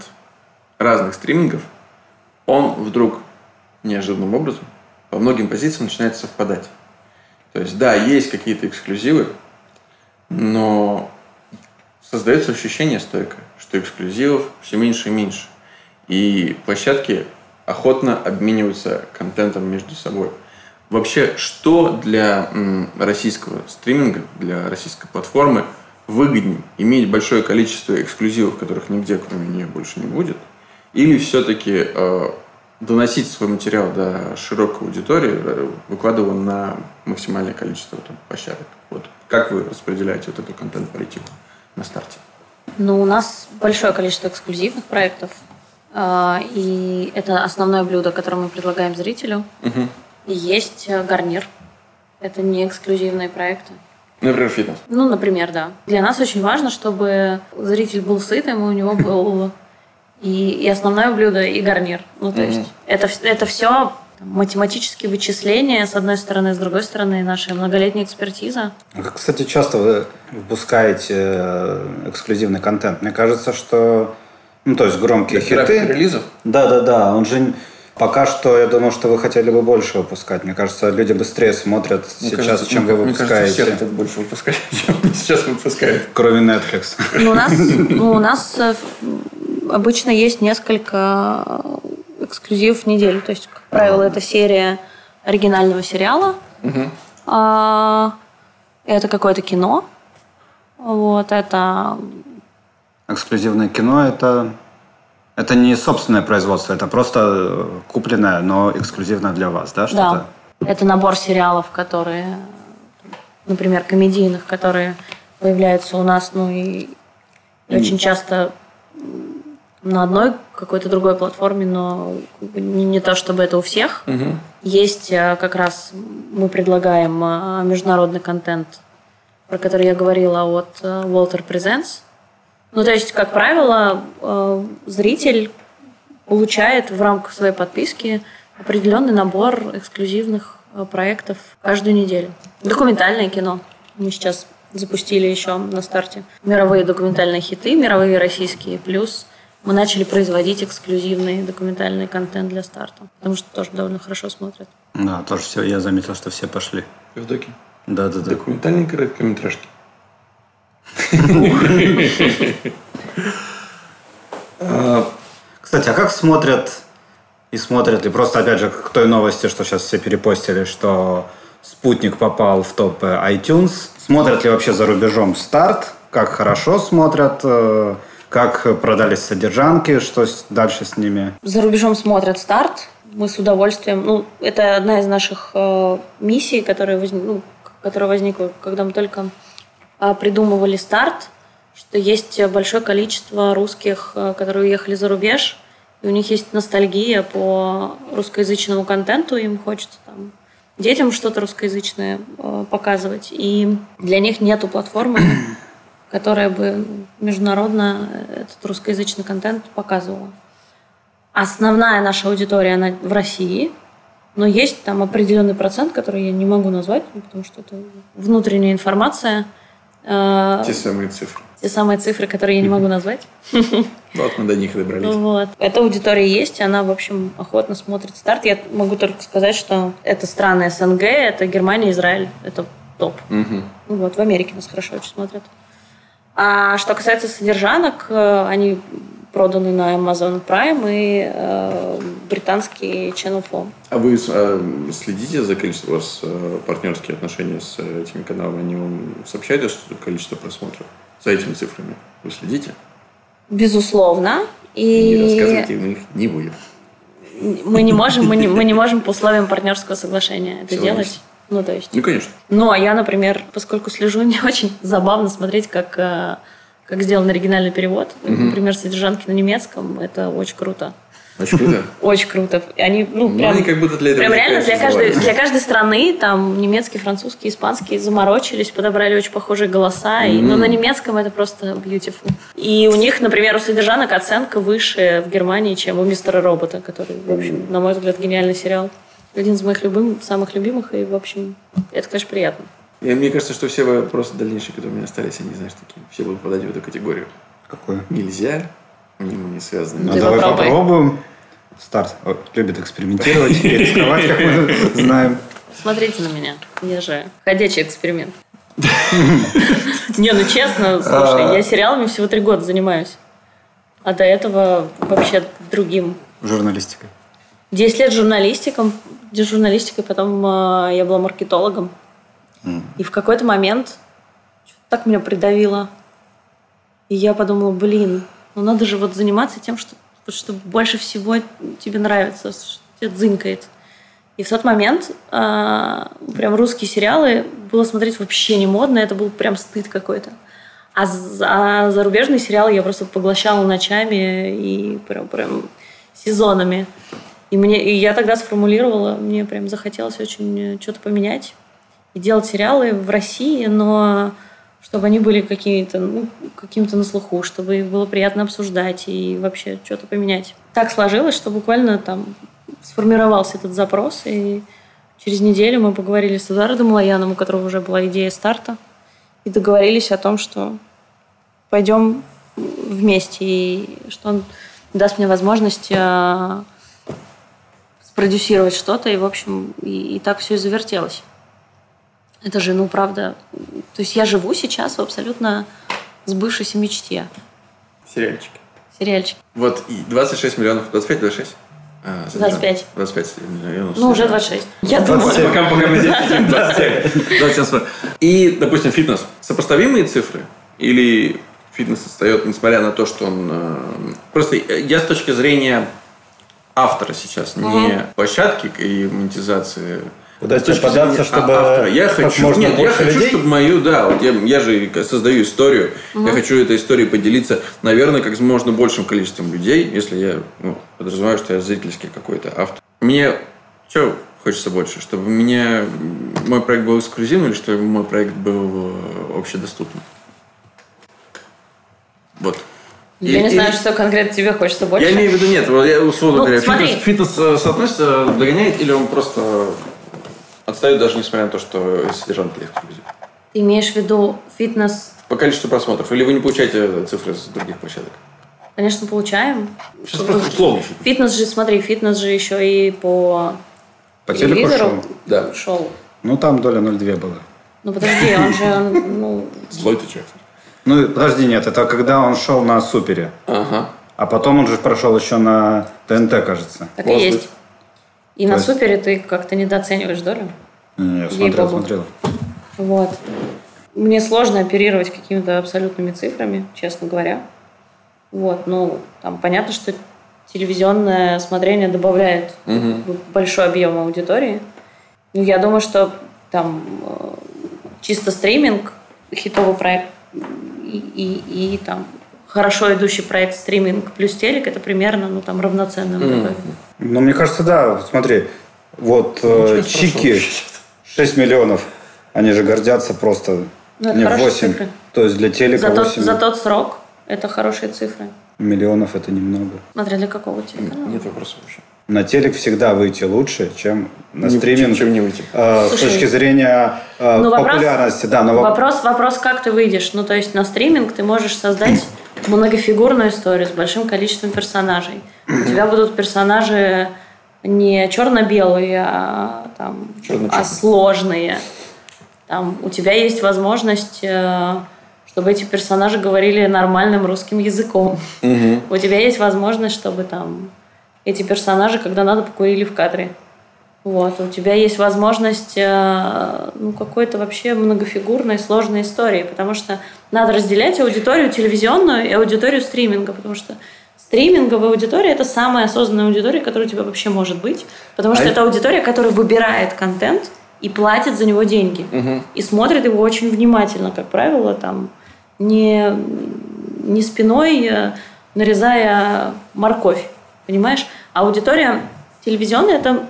разных стримингов, он вдруг неожиданным образом по многим позициям начинает совпадать. То есть, да, есть какие-то эксклюзивы, но создается ощущение стойкое, что эксклюзивов все меньше и меньше. И площадки охотно обмениваются контентом между собой. Вообще, что для российского стриминга, для российской платформы выгоднее? Иметь большое количество эксклюзивов, которых нигде кроме нее больше не будет? Или все-таки э, доносить свой материал до широкой аудитории, э, выкладывая на максимальное количество там, площадок? Вот как вы распределяете вот эту контент-политику на старте? Ну, у нас большое количество эксклюзивных проектов. Э, и это основное блюдо, которое мы предлагаем зрителю. Угу. И есть э, гарнир. Это не эксклюзивные проекты. Например, фитнес. Ну, например, да. Для нас очень важно, чтобы зритель был сытым, и у него был и, и основное блюдо, и гарнир. Ну, то есть это, это все математические вычисления, с одной стороны, с другой стороны, наша многолетняя экспертиза. Как, кстати, часто вы выпускаете э, эксклюзивный контент? Мне кажется, что ну, то есть громкие Для хиты. релизов? Да, да, да. Он же Пока что я думаю, что вы хотели бы больше выпускать. Мне кажется, люди быстрее смотрят мне сейчас, кажется, чем вы выпускаете. Мне кажется, все хотят больше выпускать, чем сейчас выпускают. Кроме Netflix. Ну, у нас, ну, у нас э, обычно есть несколько э, эксклюзивов в неделю. То есть, как правило, это серия оригинального сериала. Угу. Это какое-то кино. Вот, это... Эксклюзивное кино – это это не собственное производство, это просто э, купленное, но эксклюзивно для вас, да? Что-то? Да. Это набор сериалов, которые, например, комедийных, которые появляются у нас, ну и, и очень часто на одной какой-то другой платформе, но не, не то чтобы это у всех. Угу. Есть э, как раз мы предлагаем э, международный контент, про который я говорила от Walter Presents. Ну, то есть, как правило, э, зритель получает в рамках своей подписки определенный набор эксклюзивных э, проектов каждую неделю. Документальное кино. Мы сейчас запустили еще на старте мировые документальные хиты, мировые российские. Плюс мы начали производить эксклюзивный документальный контент для старта, потому что тоже довольно хорошо смотрят. Да, тоже все, я заметил, что все пошли. В доки? Да, да, да. Документальные короткометражки. Кстати, а как смотрят и смотрят ли просто, опять же, к той новости, что сейчас все перепостили, что спутник попал в топ iTunes. Смотрят ли вообще за рубежом старт? Как хорошо смотрят? Как продались содержанки? Что дальше с ними? За рубежом смотрят старт. Мы с удовольствием... Ну, это одна из наших э, миссий, которая, воз... ну, которая возникла, когда мы только э, придумывали старт что есть большое количество русских, э, которые уехали за рубеж, и у них есть ностальгия по русскоязычному контенту, им хочется там детям что-то русскоязычное э, показывать, и для них нету платформы, которая бы международно этот русскоязычный контент показывала. Основная наша аудитория, она в России, но есть там определенный процент, который я не могу назвать, потому что это внутренняя информация. Э, Те самые цифры те самые цифры, которые я не могу назвать. Вот мы до них добрались. Вот. Эта аудитория есть, она, в общем, охотно смотрит старт. Я могу только сказать, что это страны СНГ, это Германия, Израиль, это топ. Угу. Вот, в Америке нас хорошо очень смотрят. А что касается содержанок, э, они проданы на Amazon Prime и э, британский Channel 4. А вы э, следите за количеством, у вас э, партнерские отношения с этими каналами? Они вам сообщают количество просмотров? за этими цифрами? Вы следите? Безусловно. И... Не рассказывайте, мы их не будем. Мы не можем, мы не, мы не можем по условиям партнерского соглашения это Все делать. Ну, то есть. Ну, конечно. Ну, а я, например, поскольку слежу, мне очень забавно смотреть, как, э, как сделан оригинальный перевод. Угу. Например, содержанки на немецком. Это очень круто. Очень круто. Очень круто. Они, ну, прям, они как будто для этого прям реально для каждой, для каждой страны, там, немецкий, французский, испанский, заморочились, подобрали очень похожие голоса. Mm-hmm. И, но на немецком это просто beautiful. И у них, например, у содержанок оценка выше в Германии, чем у Мистера Робота, который, в общем, на мой взгляд, гениальный сериал. Один из моих любимых, самых любимых, и, в общем, это, конечно, приятно. И мне кажется, что все вопросы дальнейшие, которые у меня остались, они, знаешь, такие, все будут попадать в эту категорию. Какую? Нельзя не, не связано. Ну, давай попробуем. Старт любит экспериментировать и рисковать, как мы знаем. Смотрите на меня. Я же ходячий эксперимент. Не, ну честно, слушай, я сериалами всего три года занимаюсь. А до этого вообще другим. Журналистикой. Десять лет журналистиком, журналистикой, потом э, я была маркетологом. И в какой-то момент так меня придавило. И я подумала, блин, ну надо же вот заниматься тем, что, что больше всего тебе нравится, что тебе дзынькает. И в тот момент э, прям русские сериалы было смотреть вообще не модно, это был прям стыд какой-то. А, а зарубежные сериалы я просто поглощала ночами и прям, прям сезонами. И, мне, и я тогда сформулировала, мне прям захотелось очень что-то поменять и делать сериалы в России, но чтобы они были какими-то ну, каким-то на слуху, чтобы их было приятно обсуждать и вообще что-то поменять. Так сложилось, что буквально там сформировался этот запрос, и через неделю мы поговорили с Эдуардом Лояном, у которого уже была идея старта, и договорились о том, что пойдем вместе, и что он даст мне возможность э, спродюсировать что-то, и, в общем, и, и так все и завертелось. Это же, ну, правда... То есть я живу сейчас в абсолютно сбывшейся мечте. Сериальчики. Сериальчик. Вот и 26 миллионов, 25-26? А, 25. 25 миллионов. Ну, уже 26. Я думаю. Пока, пока мы здесь сидим, 27. 27. И, допустим, фитнес. Сопоставимые цифры? Или фитнес отстает, несмотря на то, что он... э, Просто я с точки зрения автора сейчас, не площадки и монетизации Куда с тебе точки податься, зрения чтобы а- автора. Я хочу, можно нет, я хочу, людей? чтобы мою, да, вот я, я же создаю историю, я хочу этой историей поделиться, наверное, как с можно большим количеством людей, если я ну, подразумеваю, что я зрительский какой-то автор. Мне что хочется больше, чтобы меня мой проект был эксклюзивным или чтобы мой проект был э, общедоступным? Вот. Я И- не и- знаю, что конкретно тебе хочется больше. я имею в виду, нет, я условно Ну, говоря, смотри. фитнес, фитнес, э, соотносится, догоняет, или он просто отстает даже несмотря на то, что содержанки эксклюзив? Ты имеешь в виду фитнес? По количеству просмотров. Или вы не получаете цифры с других площадок? Конечно, получаем. Сейчас просто условно. фитнес. Же, смотри, фитнес же еще и по, По телеку телевизору шоу? Да. шел. Ну, там доля 0,2 была. Ну подожди, он же, ну, Злой ты человек. Ну, подожди, нет, это когда он шел на Супере. Ага. А потом он же прошел еще на ТНТ, кажется. так и Может есть. быть. И То на есть- супере ты как-то недооцениваешь долю. Не, Я смотрел, Ей-богу. смотрел. Вот. Мне сложно оперировать какими-то абсолютными цифрами, честно говоря. Вот, ну, там понятно, что телевизионное смотрение добавляет большой объем аудитории. Ну, я думаю, что там э, чисто стриминг, хитовый проект и, и, и там хорошо идущий проект стриминг плюс телек, это примерно, ну, там, равноценная аудитория. Ну, мне кажется, да. Смотри, вот э, Чики 6 миллионов. Они же гордятся просто. Ну, не хорошие 8. цифры. То есть для телека За тот, 8 за тот срок это хорошие цифры. миллионов это немного. Смотря для какого телеканала. Нет вопросов вообще. На телек всегда выйти лучше, чем на Не- стриминг. чем не выйти. Э, с Слушай, точки зрения э, Ну, вопрос- популярности, да, но воп- Вопрос, вопрос, как ты выйдешь. Ну, то есть на стриминг ты можешь создать многофигурную историю с большим количеством персонажей. У тебя будут персонажи не черно-белые, а, там, Черно-черные. а сложные. Там, у тебя есть возможность, э, чтобы эти персонажи говорили нормальным русским языком. У тебя есть возможность, чтобы там эти персонажи, когда надо, покурили в кадре. Вот. У тебя есть возможность э, ну, какой-то вообще многофигурной, сложной истории, потому что надо разделять аудиторию телевизионную и аудиторию стриминга, потому что стриминговая аудитория – это самая осознанная аудитория, которая у тебя вообще может быть, потому что А это аудитория, которая выбирает контент и платит за него деньги. И смотрит его очень внимательно, как правило, там, не, не спиной, э, нарезая морковь, понимаешь? А аудитория телевизионная – это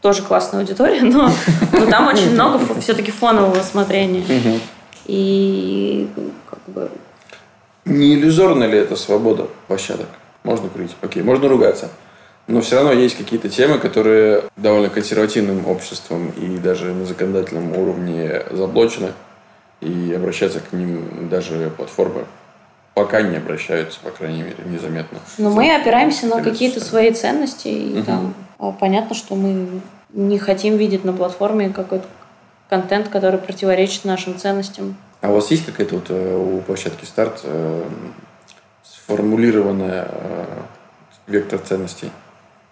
тоже классная аудитория, но, но там очень много все-таки фонового смотрения. И как бы Не иллюзорна ли это свобода площадок? Можно курить, окей, можно ругаться. Но все равно есть какие-то темы, которые довольно консервативным обществом и даже на законодательном уровне заблочены. И обращаться к ним даже платформы пока не обращаются, по крайней мере, незаметно. Но мы опираемся на какие-то свои ценности, и там а, понятно, что мы не хотим видеть на платформе какой-то контент, который противоречит нашим ценностям. А у вас есть какая-то вот э, у площадки старт э, сформулированная э, вектор ценностей?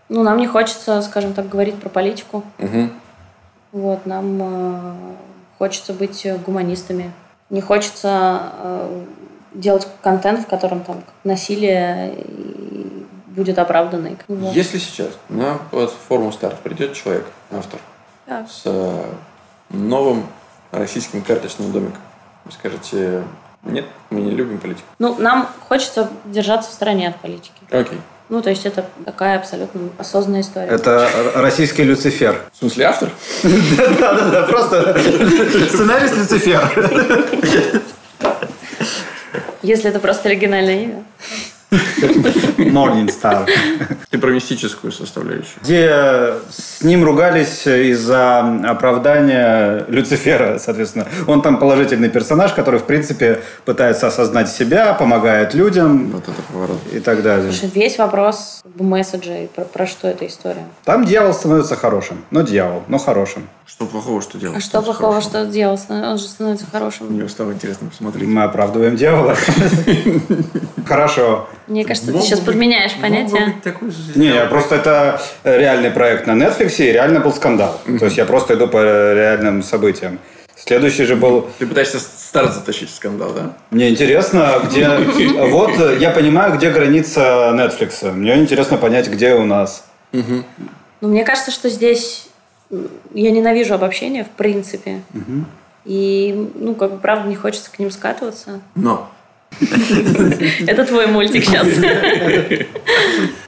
Ну, нам не хочется, скажем так, говорить про политику. Угу. Вот, нам э, хочется быть гуманистами. Не хочется э, делать контент, в котором там насилие будет оправданный. Вот. Если сейчас на платформу старт придет человек, автор, Да. с э, новым российским карточным домиком, вы скажете, нет, мы не любим политику. Ну, нам хочется держаться в стороне от политики. Окей. Ну, то есть это такая абсолютно осознанная история. Это российский Люцифер. В смысле автор? Да-да-да, просто сценарист Люцифер. Если это просто оригинальное имя. Morning Star. Ты про мистическую составляющую. Где с ним ругались из-за оправдания Люцифера, соответственно. Он там положительный персонаж, который, в принципе, пытается осознать себя, помогает людям Вот это поворот. и так далее. Слушай, весь вопрос как бы, месседжей, про, про что эта история. Там дьявол становится хорошим. Но дьявол, но хорошим. Что плохого, что делать? А что плохого, что делать? Он же становится хорошим. Мне стало интересно посмотреть. Мы оправдываем дьявола. Хорошо. Мне кажется, ты сейчас подменяешь понятие. Не, я просто это реальный проект на Netflix, и реально был скандал. То есть я просто иду по реальным событиям. Следующий же был... Ты пытаешься старт затащить в скандал, да? Мне интересно, где... Вот э, я понимаю, где граница Netflix. Мне интересно понять, где у нас. Ну, мне кажется, что здесь я ненавижу обобщение, в принципе. И, ну, как бы, правда, не хочется к ним скатываться. Но. Это твой мультик сейчас.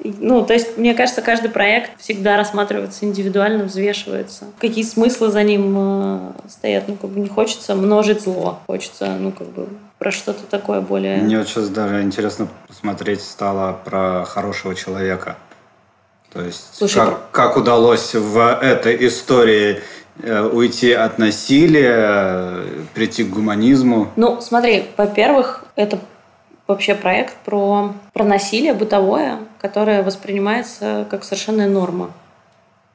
Ну, то есть, мне кажется, каждый проект всегда рассматривается индивидуально, взвешивается. Какие смыслы за ним э, стоят. Ну, как бы не хочется множить зло. Хочется, ну, как бы, про что-то такое более... Мне вот сейчас даже интересно посмотреть стало про хорошего человека. То есть, Слушай, как, как удалось в этой истории э, уйти от насилия, э, прийти к гуманизму. Ну, смотри, во-первых, это вообще проект про, про насилие бытовое, которое воспринимается как совершенная норма.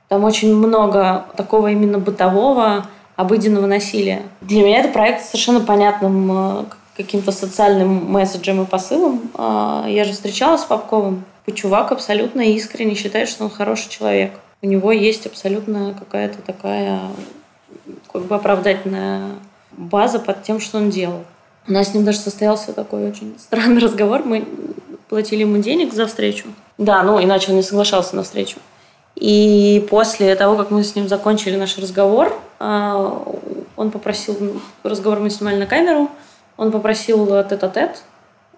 Там очень много такого именно бытового, обыденного насилия. Для меня это проект с совершенно понятным э, каким-то социальным месседжем и посылом. Я же встречалась с Попковым. И Чувак абсолютно искренне считает, что он хороший человек. У него есть абсолютно какая-то такая как бы оправдательная база под тем, что он делал. У нас с ним даже состоялся такой очень странный разговор. Мы платили ему денег за встречу. Да, ну иначе он не соглашался на встречу. И после того, как мы с ним закончили наш разговор, а, он попросил, разговор мы снимали на камеру, он попросил тет-а-тет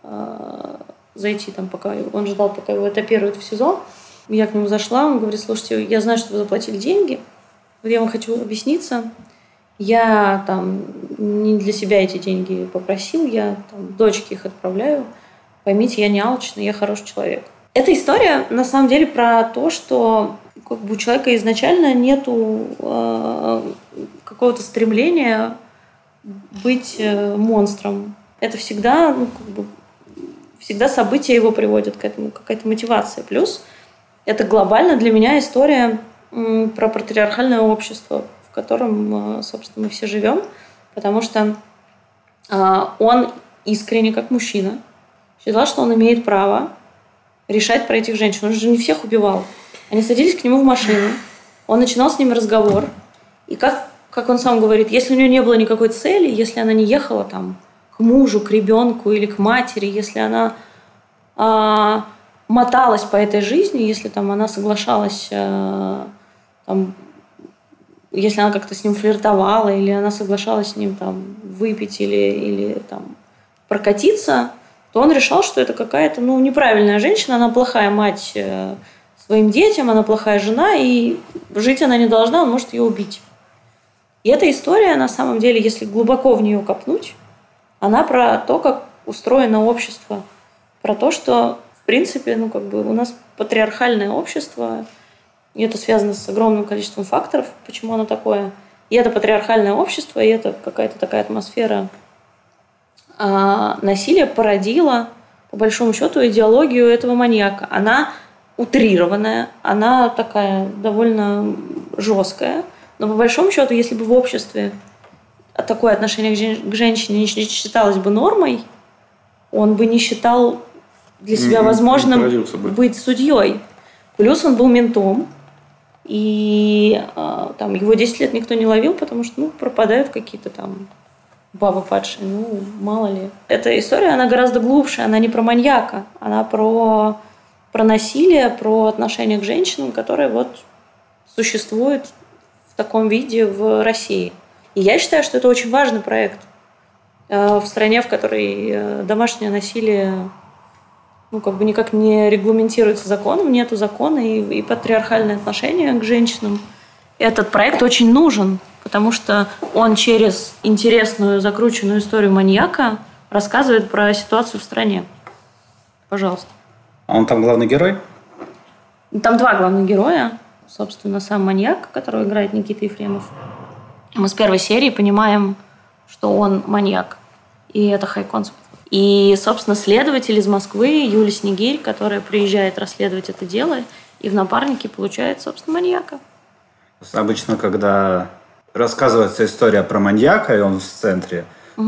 а, зайти там, пока он ждал, пока его этапируют в СИЗО. Я к нему зашла, он говорит, слушайте, я знаю, что вы заплатили деньги, вот я вам хочу объясниться. Я там не для себя эти деньги попросил, я там дочке их отправляю. Поймите, я не алчный, я хороший человек. Эта история на самом деле про то, что как бы у человека изначально нету э, какого-то стремления быть э, монстром. Это всегда, ну, как бы, всегда события его приводят к этому, какая-то мотивация. Плюс это глобально для меня история про патриархальное общество, в котором, э, собственно, мы все живем, потому что э, он искренне, как мужчина, считал, что он имеет право решать про этих женщин. Он же не всех убивал. Они садились к нему в машину, он начинал с ними разговор. И как, как он сам говорит, если у нее не было никакой цели, если она не ехала там мужу, к ребенку или к матери, если она а, моталась по этой жизни, если там она соглашалась, а, там, если она как-то с ним флиртовала, или она соглашалась с ним там выпить или, или там прокатиться, то он решал, что это какая-то ну, неправильная женщина, она плохая мать э, своим детям, она плохая жена, и жить она не должна, он может ее убить. И эта история, на самом деле, если глубоко в нее копнуть, она про то, как устроено общество, про то, что, в принципе, ну, как бы у нас патриархальное общество, и это связано с огромным количеством факторов, почему оно такое. И это патриархальное общество, и это какая-то такая атмосфера а, насилия породила, по большому счету, идеологию этого маньяка. Она утрированная, она такая довольно жесткое. Но по большому счету, если бы в обществе такое отношение к, жен- к женщине не считалось бы нормой, он бы не считал для себя возможным бы. быть судьей. Плюс он был ментом, и а, там его 10 лет никто не ловил, потому что ну, пропадают какие-то там бабы падшие, ну, мало ли. Эта история, она гораздо глубже, она не про маньяка, она про, про насилие, про отношение к женщинам, которое вот существует в таком виде в России. И я считаю, что это очень важный проект э, в стране, в которой э, домашнее насилие ну, как бы никак не регламентируется законом, нету закона и, и патриархальное отношение к женщинам. Этот проект очень нужен, потому что он через интересную, закрученную историю маньяка рассказывает про ситуацию в стране. Пожалуйста. А он там главный герой? Там два главных героя. Собственно, сам маньяк, которого играет Никита Ефремов. Мы с первой серии понимаем, что он маньяк. И это хай-концепт. И, собственно, следователь из Москвы, Юлия Снегирь, которая приезжает расследовать это дело, и в напарнике получает, собственно, маньяка. Обычно, когда рассказывается история про маньяка, и он в центре,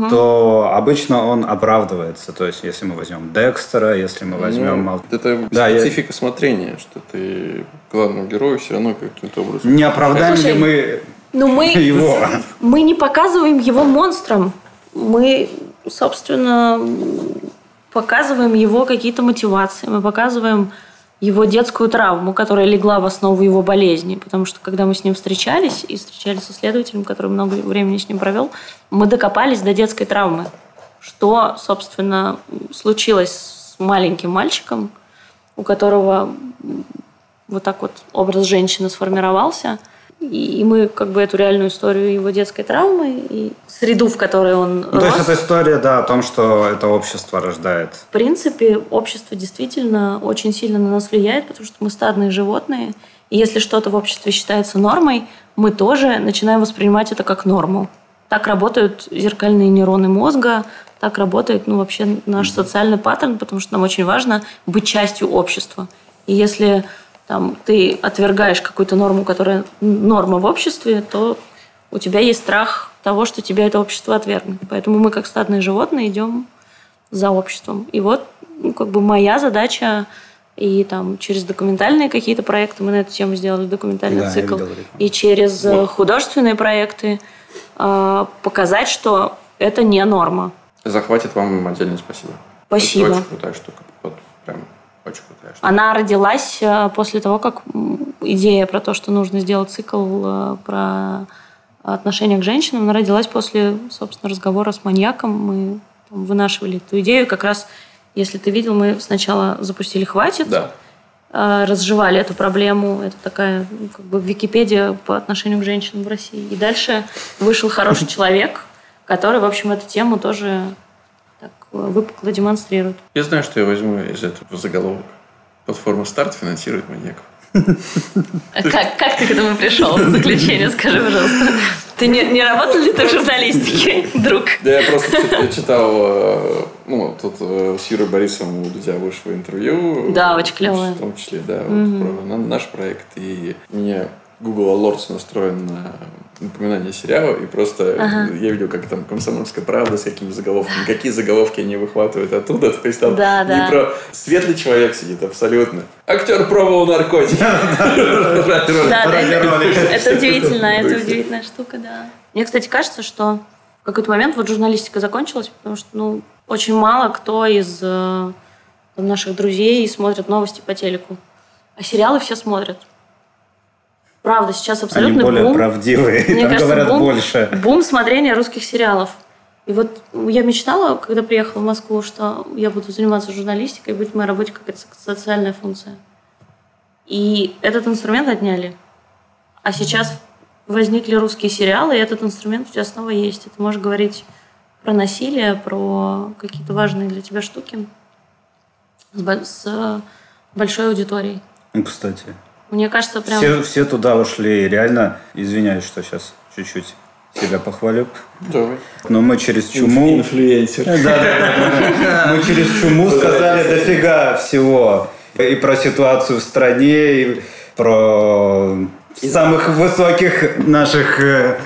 то обычно он оправдывается. То есть, если мы возьмем Декстера, если мы возьмем... Ну, Мал- это Да, я- специфика смотрения, что ты главному герою все равно каким-то образом. Не оправдаем Слушай, ли мы Ну, мы, его? мы не показываем его монстром. Мы, собственно, показываем его какие-то мотивации. Мы показываем его детскую травму, которая легла в основу его болезни. Потому что, когда мы с ним встречались, и встречались со следователем, который много времени с ним провел, мы докопались до детской травмы. Что, собственно, случилось с маленьким мальчиком, у которого вот так вот образ женщины сформировался. И и мы как бы эту реальную историю его детской травмы и среду, в которой он Ну, то есть рос. это история, да, о том, что это общество рождает. В принципе, общество действительно очень сильно на нас влияет, потому что мы стадные животные. И если что-то в обществе считается нормой, мы тоже начинаем воспринимать это как норму. Так работают зеркальные нейроны мозга, так работает ну, вообще наш социальный паттерн, потому что нам очень важно быть частью общества. И если там, ты отвергаешь какую-то норму, которая норма в обществе, то у тебя есть страх того, что тебя это общество отвергнет. Поэтому мы, как стадные животные, идем за обществом. И вот ну, как бы моя задача и там через документальные какие-то проекты, мы на эту тему сделали документальный Да, цикл, и через э, художественные проекты э, показать, что это не норма. Захватит вам отдельное спасибо. Спасибо. Это очень крутая штука. Вот прям очень крутая штука. Она родилась э, после того, как идея про то, что нужно сделать цикл э, про отношение к женщинам, она родилась после, собственно, разговора с маньяком. Мы там вынашивали эту идею. Как раз, если ты видел, мы сначала запустили «Хватит», Да. э, разжевали эту проблему. Это такая ну, как бы Википедия по отношению к женщинам в России. И дальше вышел хороший человек, который, в общем, эту тему тоже выпукло демонстрирует. Я знаю, что я возьму из этого заголовок. Платформа «Старт» финансирует маньяков. Как, как ты к этому пришел? Заключение, скажи, пожалуйста. Ты не, не работал ли ты в журналистике, друг? Да, я просто чит- читал, э, ну, тут э, с Юрой Борисовым у Дудя вышло интервью. Да, очень клевое. В том числе, да, вот про на- наш проект. И у меня Google Alerts настроен на напоминание сериала, и просто я видел, как там «Комсомольская правда» с какими заголовками, какие заголовки они выхватывают оттуда. То есть там Да, не да. про светлый человек сидит абсолютно. Актер пробовал наркотики. Это, удивительно, это удивительная штука, да. Мне, кстати, кажется, что в какой-то момент вот журналистика закончилась, потому что, ну, очень мало кто из э, там, наших друзей смотрит новости по телеку. А сериалы все смотрят. Правда, сейчас Они абсолютно более бум. правдивые, Мне там кажется, говорят бум, больше. бум смотрения русских сериалов. И вот я мечтала, когда приехала в Москву, что я буду заниматься журналистикой, и будет в моей работе какая-то социальная функция. И этот инструмент отняли. А сейчас возникли русские сериалы, и этот инструмент у тебя снова есть. И ты можешь говорить про насилие, про какие-то важные для тебя штуки с большой аудиторией. Ну, кстати. Мне кажется, прям... Все, все туда ушли. Реально, извиняюсь, что сейчас чуть-чуть себя похвалю. Давай. Но мы через чуму... Инфлюенсер. Да, да, да. Мы через чуму сказали дофига всего. И про ситуацию в стране, и про самых высоких наших э,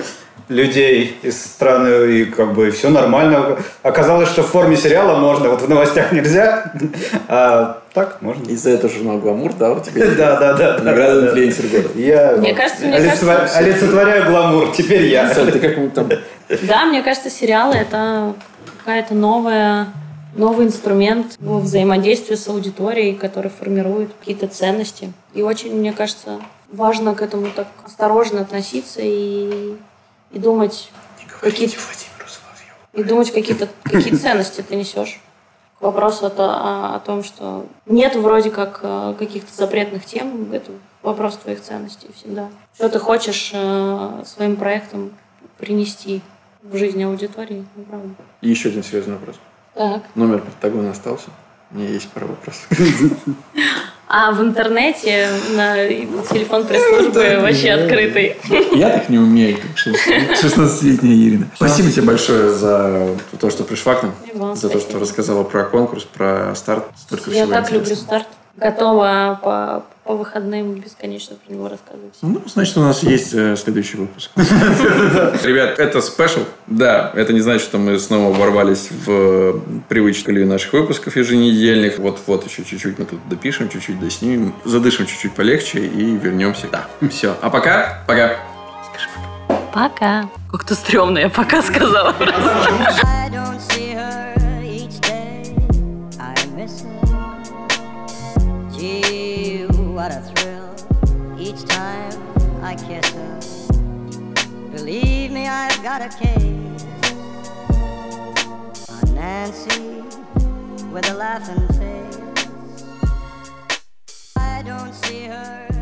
людей из страны, и как бы все нормально. Оказалось, что в форме сериала можно, вот в новостях нельзя, а так можно. Из-за этого журнал «Гламур», да, у тебя? Да, да, да. Награда да, инфлюенсер года. Я Мне кажется, мне кажется, олицетворяю гламур, теперь я. Ты там... Да, мне кажется, сериалы это какая-то новая новый инструмент во взаимодействия с аудиторией, который формирует какие-то ценности. И очень, мне кажется, важно к этому так осторожно относиться и, и думать, какие и думать, какие-то какие ценности ты несешь. К вопросу о, то- о, о том, что нет вроде как э, каких-то запретных тем, это вопрос твоих ценностей всегда. Что ты хочешь э, своим проектом принести в жизнь аудитории, ну, правда. И еще один серьезный вопрос. Так. Номер Пентагона остался? У меня есть пара вопросов. А в интернете на телефон пресс-службы вообще открытый. Я так не умею, как 16-летняя Ирина. Спасибо тебе большое за то, что пришла к нам. За то, что рассказала про конкурс, про старт. Столько Я так люблю старт. Готова по, по выходным бесконечно про него рассказывать. Ну, значит, у нас есть э, следующий выпуск. Ребят, это спешл. Да, это не значит, что мы снова ворвались в привычку наших выпусков еженедельных. Вот-вот еще чуть-чуть мы тут допишем, чуть-чуть доснимем, задышим чуть-чуть полегче и вернемся. Да, все. А пока, пока. Пока. Как-то стрёмно, я пока сказала. I've got a case on Nancy with a laughing face. I don't see her